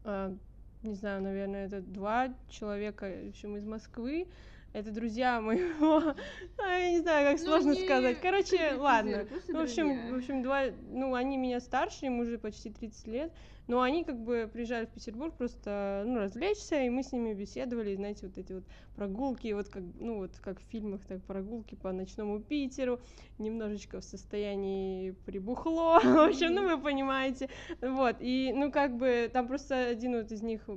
B: а, не знаю, наверное, это два человека, в общем, из Москвы, это друзья моего, а, я не знаю, как
A: Ну,
B: сложно
A: не
B: сказать, короче, ладно, ну, в общем,
A: друзья.
B: в общем, два, ну, они меня старше, им уже почти 30 лет, но они как бы приезжали в Петербург просто, ну, развлечься, и мы с ними беседовали, знаете, вот эти вот прогулки, вот как, ну, вот как в фильмах, так прогулки по ночному Питеру, немножечко в состоянии прибухло, в общем, ну, вы понимаете, вот, и, ну, как бы, там просто один вот из них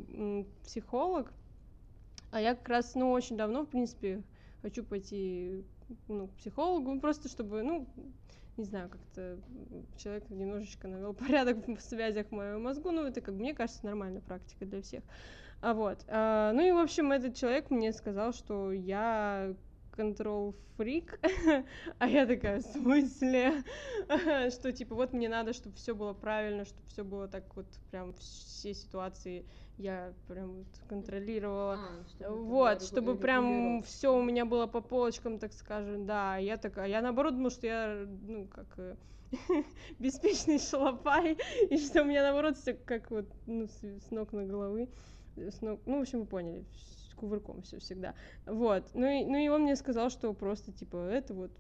B: психолог, а я как раз, ну, очень давно, в принципе, хочу пойти, ну, к психологу, ну, просто чтобы, ну, не знаю, как-то человек немножечко навел порядок в связях в моем мозгу, ну, это, как мне кажется, нормальная практика для всех. А вот, а, ну и, в общем, этот человек мне сказал, что я контрол фрик, а я такая, в смысле? что, типа, вот мне надо, чтобы все было правильно, чтобы все было так вот, прям все ситуации я прям вот контролировала.
A: А, ты
B: Вот, чтобы прям все у меня было по полочкам, так скажем, да. Я такая, я наоборот думала, что я, ну, как э, беспечный шалопай, и что у меня наоборот все как вот, ну, с, с ног на головы, э, с ног, ну, в общем, вы поняли, с кувырком все всегда. Вот, ну и, ну и он мне сказал, что просто, типа, это вот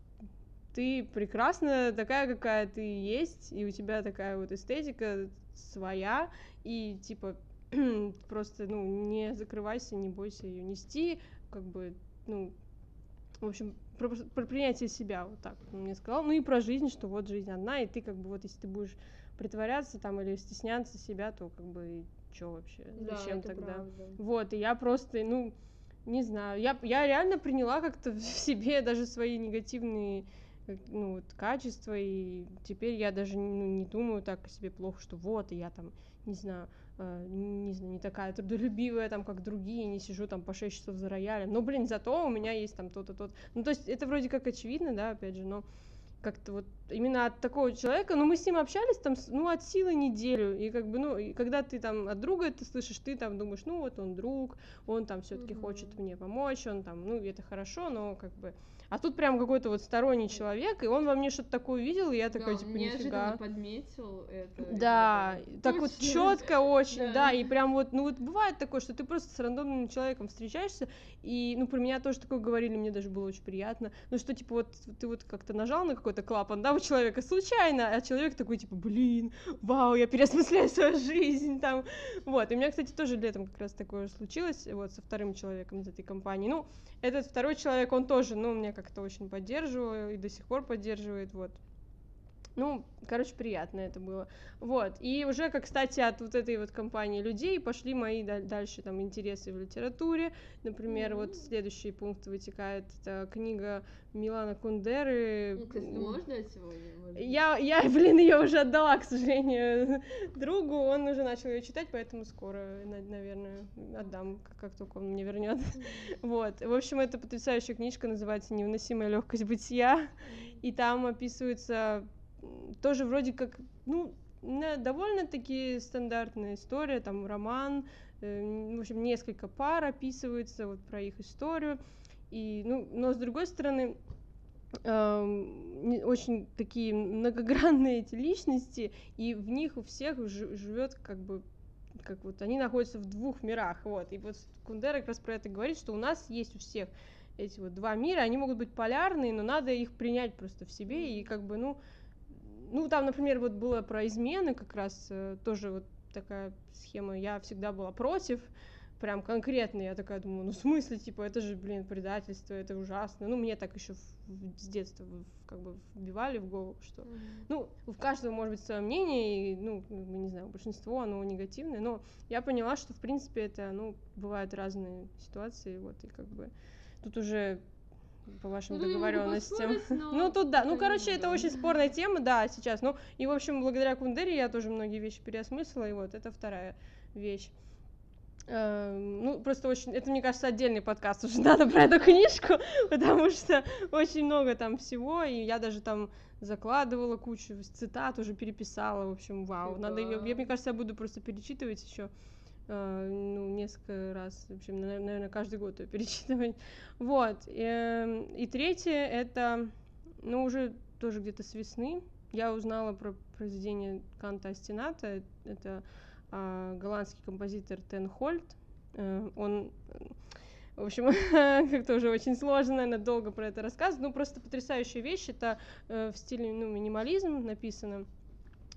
B: ты прекрасная такая, какая ты есть, и у тебя такая вот эстетика своя, и типа просто, ну, не закрывайся, не бойся ее нести, как бы, ну, в общем, про, про принятие себя, вот так он мне сказал. Ну и про жизнь, что вот жизнь одна, и ты как бы вот если ты будешь притворяться там или стесняться себя, то как бы что вообще,
A: Да,
B: зачем тогда?
A: правда.
B: Вот, и я просто, ну, не знаю, я, я реально приняла как-то в себе даже свои негативные ну, вот, качества, и теперь я даже ну, не думаю так о себе плохо, что вот, и я там, не знаю, э, не знаю, не такая трудолюбивая, там, как другие, не сижу там по 6 часов за роялем, но, блин, зато у меня есть там то-то, то-то. Ну, то есть это вроде как очевидно, да, опять же, но как-то вот именно от такого человека, ну, мы с ним общались там, ну, от силы неделю, и как бы, ну, и когда ты там от друга это слышишь, ты там думаешь, ну, вот он друг, он там все таки
A: Мгм.
B: хочет мне помочь, он там, ну, это хорошо, но как бы... А тут прям какой-то вот сторонний человек, и он во мне что-то такое увидел, и я такая,
A: Да,
B: типа, нифига.
A: подметил это.
B: Да,
A: такая,
B: так вот
A: «Точно».
B: четко очень,
A: Да.
B: да. и прям вот, ну вот бывает такое, что ты просто с рандомным человеком встречаешься, и, ну, про меня тоже такое говорили, мне даже было очень приятно, ну, что, типа, вот ты вот как-то нажал на какой-то клапан, да, у человека случайно, а человек такой, типа, блин, вау, я переосмысляю свою жизнь, там, вот, и у меня, кстати, тоже летом как раз такое случилось, вот, со вторым человеком из этой компании, ну, этот второй человек, он тоже, ну, меня как-то очень поддерживал и до сих пор поддерживает, вот, Ну, короче, приятно это было. Вот. И уже, как, кстати, от вот этой вот компании людей пошли мои дальше там интересы в литературе. Например, mm-hmm. вот следующий пункт вытекает это книга Милана Кундеры.
A: Ну, кстати, можно сегодня?
B: Я, я, блин, ее уже отдала, к сожалению, другу. Он уже начал ее читать, поэтому скоро, наверное, отдам, как только он мне вернет. Вот. В общем, это потрясающая книжка, называется Невыносимая легкость бытия. И там описывается тоже вроде как, ну, довольно-таки стандартная история, там роман, э, в общем, несколько пар описывается вот про их историю, и, ну, но с другой стороны, э, очень такие многогранные эти личности, и в них у всех живет как бы как вот они находятся в двух мирах, вот, и вот Кундера как раз про это говорит, что у нас есть у всех эти вот два мира, они могут быть полярные, но надо их принять просто в себе, и как бы, ну, ну, там, например, вот было про измены как раз, э, тоже вот такая схема, я всегда была против, прям конкретно, я такая думаю, ну, в смысле, типа, это же, блин, предательство, это ужасно, ну, мне так еще с детства как бы вбивали в голову, что, mm-hmm. ну, у каждого может быть свое мнение, и, ну, не знаю, большинство, оно негативное, но я поняла, что, в принципе, это, ну, бывают разные ситуации, вот, и как бы тут уже по вашим ну, договоренностям.
A: Но...
B: ну тут да, ну короче, это очень спорная тема, да, сейчас. Ну и в общем, благодаря Кундере я тоже многие вещи переосмыслила, и вот это вторая вещь. Эм, ну, просто очень, это, мне кажется, отдельный подкаст уже надо про эту книжку, потому что очень много там всего, и я даже там закладывала кучу цитат, уже переписала, в общем, вау, надо, я, мне кажется, я буду просто перечитывать еще ну, несколько раз, в общем, наверное, каждый год ее перечитывать. Вот. И, эм, и третье, это, ну, уже тоже где-то с весны я узнала про произведение Канта Астената. Это uh, голландский композитор Тен Хольт. Uh, он в общем, как-то уже очень сложно, наверное, долго про это рассказывать. Ну, просто потрясающая вещь. Это э, в стиле ну, минимализм написано.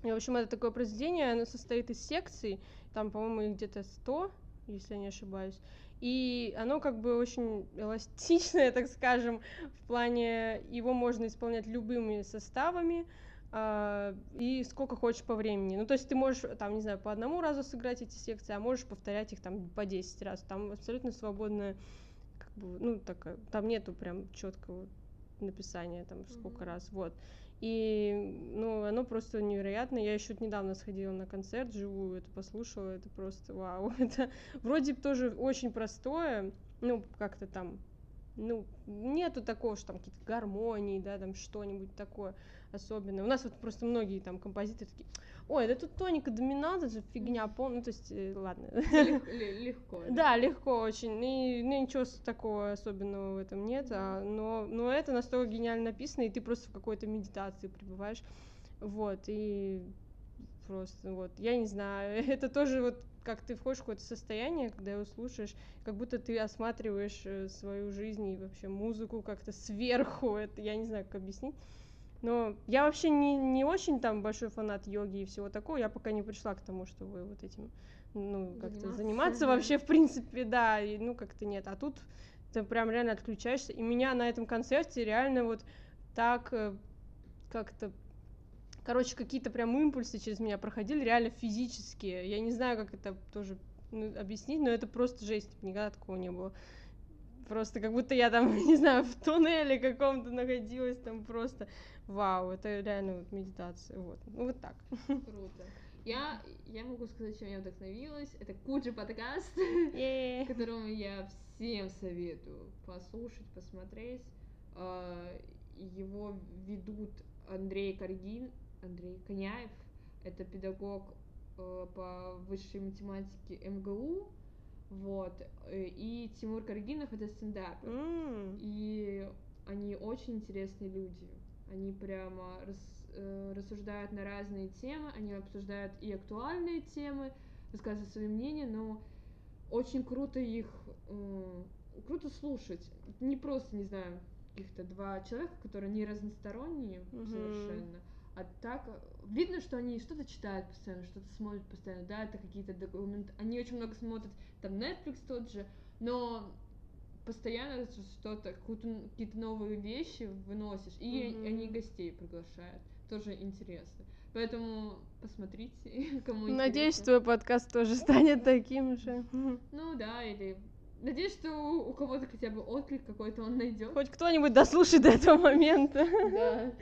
B: И, в общем, это такое произведение, оно состоит из секций, там, по-моему, их где-то 100, если я не ошибаюсь. И оно как бы очень эластичное, так скажем, в плане его можно исполнять любыми составами, Uh, и сколько хочешь по времени. Ну, то есть ты можешь, там, не знаю, по одному разу сыграть эти секции, а можешь повторять их там по 10 раз. Там абсолютно свободное, как бы, ну, так, там нету прям четкого написания, там, сколько mm-hmm. раз, вот. И, ну, оно просто невероятно. Я еще недавно сходила на концерт живую, это послушала, это просто вау. Это вроде тоже очень простое, ну, как-то там, ну, нету такого, что там какие-то гармонии, да, там что-нибудь такое особенное. У нас вот просто многие там композиторы такие, ой, да тут тоника доминанта, это же фигня полная, ну, то есть, э, ладно.
A: Легко.
B: Да, легко очень, и ну, ничего такого особенного в этом нет, а, но это настолько гениально написано, и ты просто в какой-то медитации пребываешь, вот, и просто, вот, я не знаю, это тоже вот как ты входишь в какое-то состояние, когда его слушаешь, как будто ты осматриваешь э, свою жизнь и вообще музыку как-то сверху, это я не знаю, как объяснить. Но я вообще не, не очень там большой фанат йоги и всего такого. Я пока не пришла к тому, чтобы вот этим, ну, как-то заниматься, заниматься вообще, в принципе, да, и, ну, как-то нет. А тут ты прям реально отключаешься. И меня на этом концерте реально вот так э, как-то короче, какие-то прям импульсы через меня проходили, реально физические. Я не знаю, как это тоже ну, объяснить, но это просто жесть, никогда такого не было. Просто как будто я там, не знаю, в туннеле каком-то находилась, там просто вау, это реально вот медитация, вот, ну вот так.
A: Круто. Я, я могу сказать, чем я вдохновилась. Это Куджи подкаст,
B: yeah.
A: которому я всем советую послушать, посмотреть. А, его ведут Андрей Каргин, Андрей Коняев. Это педагог э, по высшей математике МГУ. Вот. Э, и Тимур Каргинов это стендап.
B: Mm.
A: И они очень интересные люди. Они прямо рас, э, рассуждают на разные темы, они обсуждают и актуальные темы, высказывают свои мнения, но очень круто их э, круто слушать. Не просто, не знаю, каких-то два человека, которые не разносторонние mm-hmm. совершенно, а так видно, что они что-то читают постоянно, что-то смотрят постоянно, да, это какие-то документы, они очень много смотрят, там Netflix тот же, но постоянно что-то, какие-то новые вещи выносишь, и
B: Мгм.
A: они гостей приглашают. Тоже интересно. Поэтому посмотрите, кому
B: Надеюсь,
A: интересно.
B: твой подкаст тоже станет таким же.
A: Ну да, или... Надеюсь, что у кого-то хотя бы отклик какой-то он найдет.
B: Хоть кто-нибудь дослушает до этого момента.
A: Да.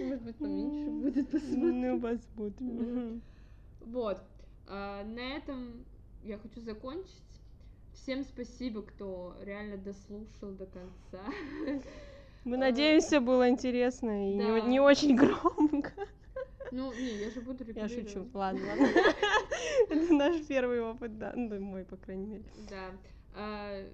A: Может быть, поменьше будет посмотреть.
B: Ну, посмотрим.
A: Вот. А, на этом я хочу закончить. Всем спасибо, кто реально дослушал до конца.
B: Мы
A: А,
B: надеемся, было интересно и не,
A: да.
B: не очень громко.
A: Ну, не, я же буду
B: Я шучу. Ладно, ладно. Это наш первый опыт, да. Ну, мой, по крайней мере.
A: Да. А,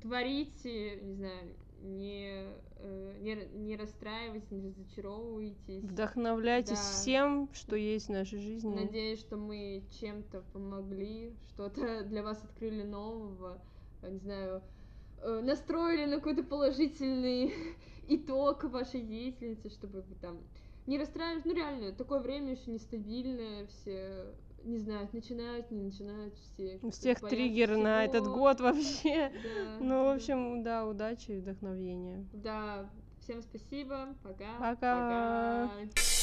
A: творите, не знаю, не, э, не, не расстраивайтесь, не разочаровывайтесь.
B: Вдохновляйтесь
A: Да.
B: всем, что есть в нашей жизни.
A: Надеюсь, что мы чем-то помогли, что-то для вас открыли нового, э, не знаю, э, настроили на какой-то положительный итог вашей деятельности, чтобы вы там не расстраивались. Ну, реально, такое время еще нестабильное, все не знают, начинают, не начинают все.
B: У всех триггер на этот
A: всего.
B: год вообще.
A: Да,
B: Ну,
A: да.
B: в общем, да, удачи и вдохновения.
A: Да, всем спасибо, пока.
B: Пока.
A: пока.